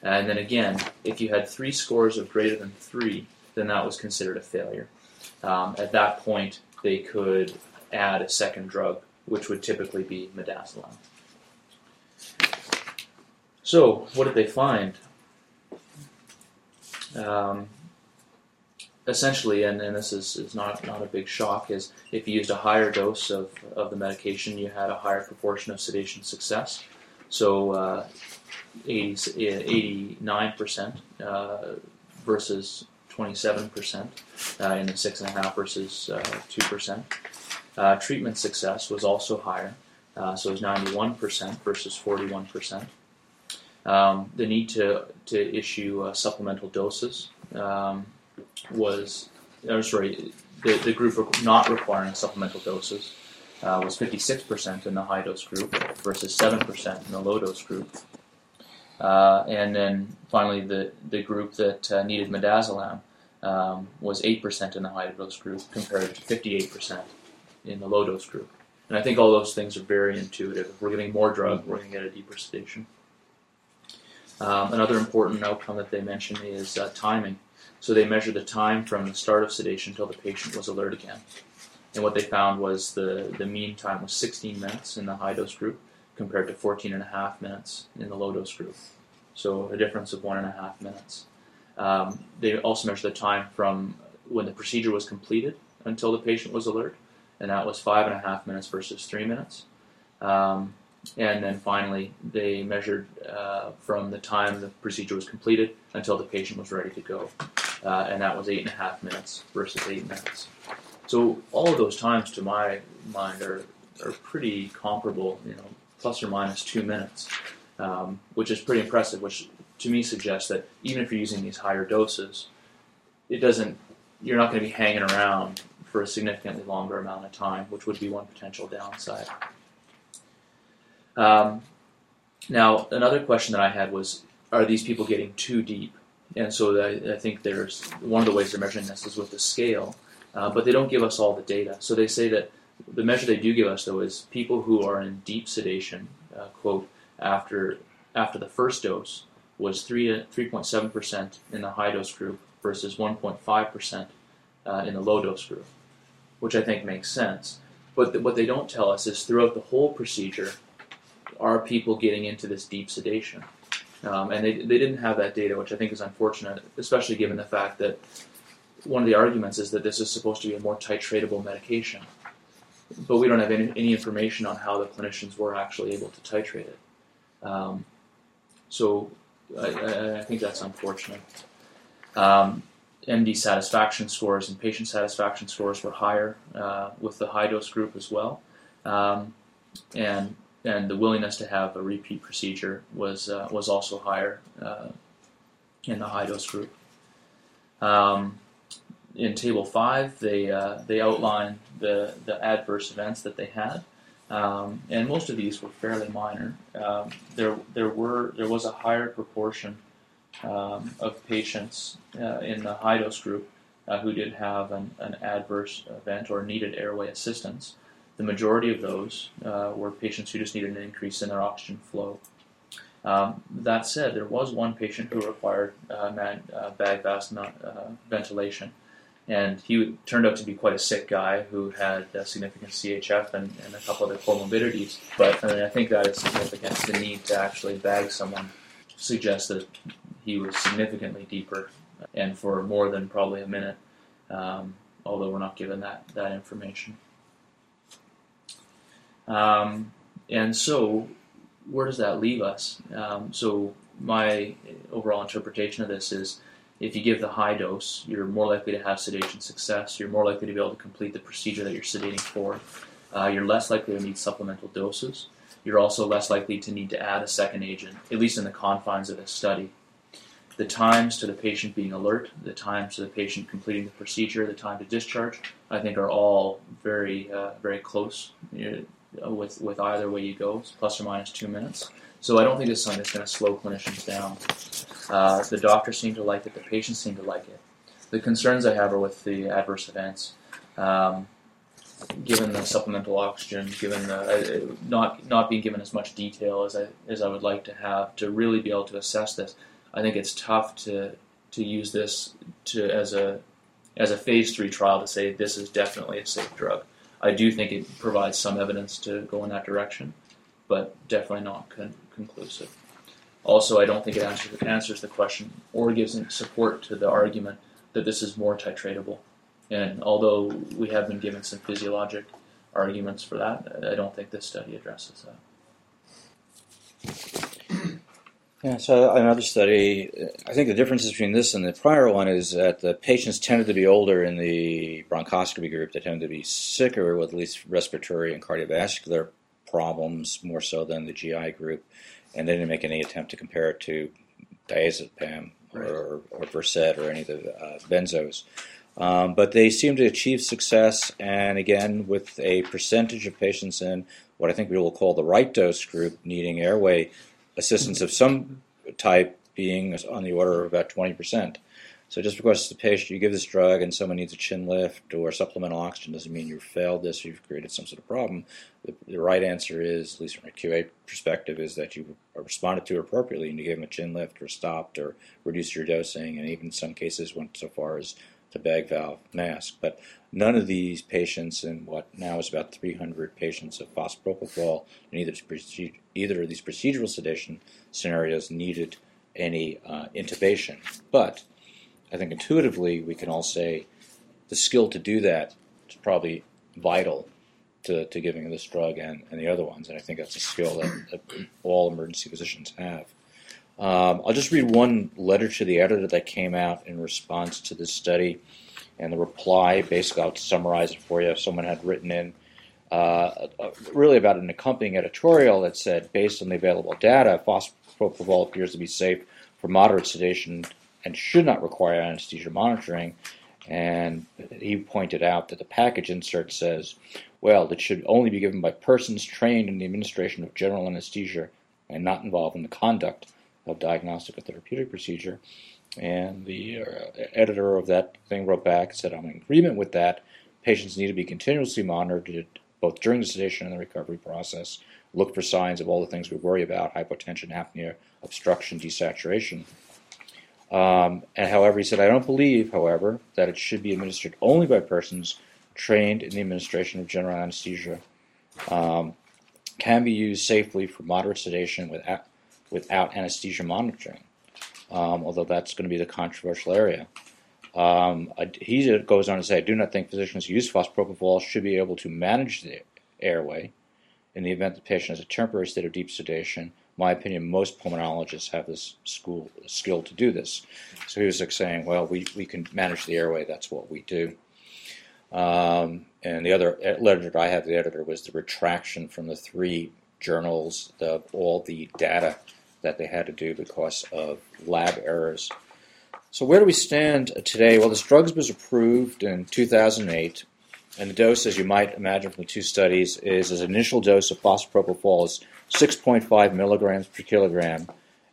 And then again, if you had three scores of greater than three, then that was considered a failure. Um, at that point, they could add a second drug, which would typically be midazolam. So, what did they find? Um, essentially, and, and this is, is not, not a big shock, is if you used a higher dose of, of the medication, you had a higher proportion of sedation success. So, uh, 80, 89% uh, versus 27% uh, in the 6.5 versus uh, 2%. Uh, treatment success was also higher, uh, so it was 91% versus 41%. Um, the need to, to issue uh, supplemental doses um, was, or sorry, the, the group not requiring supplemental doses uh, was 56% in the high dose group versus 7% in the low dose group. Uh, and then finally, the, the group that uh, needed midazolam um, was 8% in the high dose group compared to 58% in the low dose group. And I think all those things are very intuitive. If we're getting more drug, we're going to get a deeper sedation. Um, another important outcome that they mention is uh, timing. So they measured the time from the start of sedation until the patient was alert again. And what they found was the, the mean time was 16 minutes in the high dose group compared to 14 and a half minutes in the low dose group. So a difference of one and a half minutes. Um, they also measured the time from when the procedure was completed until the patient was alert, and that was five and a half minutes versus three minutes. Um, and then finally, they measured uh, from the time the procedure was completed until the patient was ready to go, uh, and that was eight and a half minutes versus eight minutes. So all of those times, to my mind, are are pretty comparable. You know, plus or minus two minutes, um, which is pretty impressive. Which to me suggests that even if you're using these higher doses, it doesn't. You're not going to be hanging around for a significantly longer amount of time, which would be one potential downside. Um, now, another question that I had was, are these people getting too deep? And so I, I think there's one of the ways they're measuring this is with the scale, uh, but they don't give us all the data. So they say that the measure they do give us though is people who are in deep sedation, uh, quote after after the first dose was three three point seven percent in the high dose group versus one point five percent uh, in the low dose group, which I think makes sense. But th- what they don't tell us is throughout the whole procedure, are people getting into this deep sedation? Um, and they, they didn't have that data, which I think is unfortunate, especially given the fact that one of the arguments is that this is supposed to be a more titratable medication. But we don't have any, any information on how the clinicians were actually able to titrate it. Um, so I, I, I, think that's unfortunate. Um, MD satisfaction scores and patient satisfaction scores were higher uh, with the high dose group as well. Um, and and the willingness to have a repeat procedure was uh, was also higher uh, in the high dose group. Um, in Table Five, they uh, they outline the the adverse events that they had, um, and most of these were fairly minor. Um, there there were there was a higher proportion um, of patients uh, in the high dose group uh, who did have an, an adverse event or needed airway assistance. The majority of those uh, were patients who just needed an increase in their oxygen flow. Um, that said, there was one patient who required uh, man, uh, bag vast uh, ventilation, and he turned out to be quite a sick guy who had significant CHF and, and, a couple other comorbidities. But I, mean, I think that is significant. The need to actually bag someone suggests that he was significantly deeper and for more than probably a minute, um, although we're not given that, that information. Um, and so, where does that leave us? Um, so, my overall interpretation of this is if you give the high dose, you're more likely to have sedation success. You're more likely to be able to complete the procedure that you're sedating for. Uh, you're less likely to need supplemental doses. You're also less likely to need to add a second agent, at least in the confines of this study. The times to the patient being alert, the times to the patient completing the procedure, the time to discharge, I think are all very uh, very close you know, with with either way you go, plus or minus two minutes. So I don't think this is something that's going to slow clinicians down. Uh, the doctors seem to like it, the patients seem to like it. The concerns I have are with the adverse events. Um, given the supplemental oxygen, given the uh, not not being given as much detail as I as I would like to have to really be able to assess this, I think it's tough to to use this to as a as a phase three trial to say this is definitely a safe drug. I do think it provides some evidence to go in that direction, but definitely not con- conclusive. Also, I don't think it answers, answers the question or gives support to the argument that this is more titratable. And although we have been given some physiologic arguments for that, I don't think this study addresses that. Yeah, so another study, I think the difference between this and the prior one is that the patients tended to be older in the bronchoscopy group. They tended to be sicker with at least respiratory and cardiovascular problems more so than the GI group. And they didn't make any attempt to compare it to diazepam or, or Versed or any of the uh, benzos. Um, but they seem to achieve success, and again, with a percentage of patients in what I think we will call the right dose group needing airway assistance of some type being on the order of about 20%. So just because the patient you give this drug and someone needs a chin lift or supplemental oxygen doesn't mean you've failed this or you've created some sort of problem. The, the right answer is, at least from a QA perspective, is that you responded to appropriately and you gave them a chin lift or stopped or reduced your dosing and even in some cases went so far as to bag valve mask. But none of these patients in what now is about 300 patients of fospropofol in either, either of these procedural sedation scenarios needed any uh, intubation. But I think intuitively we can all say the skill to do that is probably vital to, to giving this drug and, and the other ones. And I think that's a skill that, that all emergency physicians have. Um, I'll just read one letter to the editor that came out in response to this study. And the reply, basically, I'll summarize it for you. Someone had written in uh, uh, really about an accompanying editorial that said, based on the available data, fospropofol appears to be safe for moderate sedation and should not require anesthesia monitoring. And he pointed out that the package insert says, well, it should only be given by persons trained in the administration of general anesthesia and not involved in the conduct of diagnostic or therapeutic procedure. And the uh, editor of that thing wrote back and said, I'm in agreement with that. Patients need to be continuously monitored both during the sedation and the recovery process. Look for signs of all the things we worry about hypotension, apnea, obstruction, desaturation. Um, and however, he said, I don't believe, however, that it should be administered only by persons trained in the administration of general anesthesia. Um, can be used safely for moderate sedation without, without anesthesia monitoring, um, although that's going to be the controversial area. Um, he goes on to say, I do not think physicians who use fospropofol should be able to manage the airway in the event the patient has a temporary state of deep sedation. my opinion, most pulmonologists have this school, skill to do this. So he was like saying, well, we, we can manage the airway, that's what we do. Um, and the other letter that I have the editor was the retraction from the three journals of all the data that they had to do because of lab errors. So where do we stand today? Well, this drug was approved in 2008, and the dose, as you might imagine from the two studies, is an initial dose of fospropofol is 6.5 milligrams per kilogram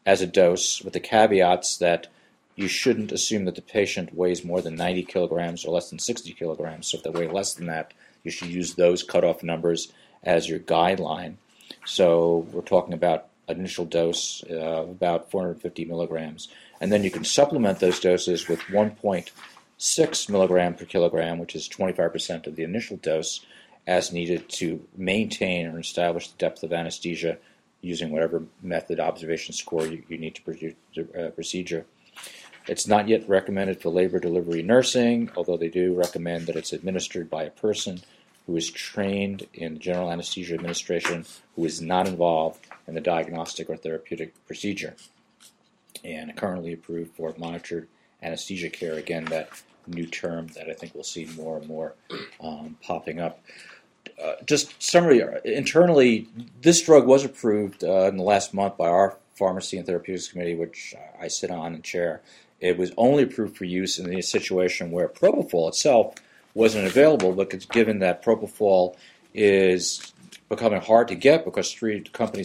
as a dose, with the caveats that you shouldn't assume that the patient weighs more than 90 kilograms or less than 60 kilograms. So if they weigh less than that, you should use those cutoff numbers as your guideline. So we're talking about initial dose uh, of about 450 milligrams. And then you can supplement those doses with 1.6 milligram per kilogram, which is 25% of the initial dose, as needed to maintain or establish the depth of anesthesia using whatever method observation score you, you need to produce uh, procedure. It's not yet recommended for labor delivery nursing, although they do recommend that it's administered by a person who is trained in general anesthesia administration, who is not involved in the diagnostic or therapeutic procedure, and currently approved for monitored anesthesia care. Again, that new term that I think we'll see more and more um, popping up. Uh, just summary internally, this drug was approved uh, in the last month by our Pharmacy and Therapeutics Committee, which I sit on and chair, it was only approved for use in the situation where propofol itself wasn't available, because given that propofol is becoming hard to get because three companies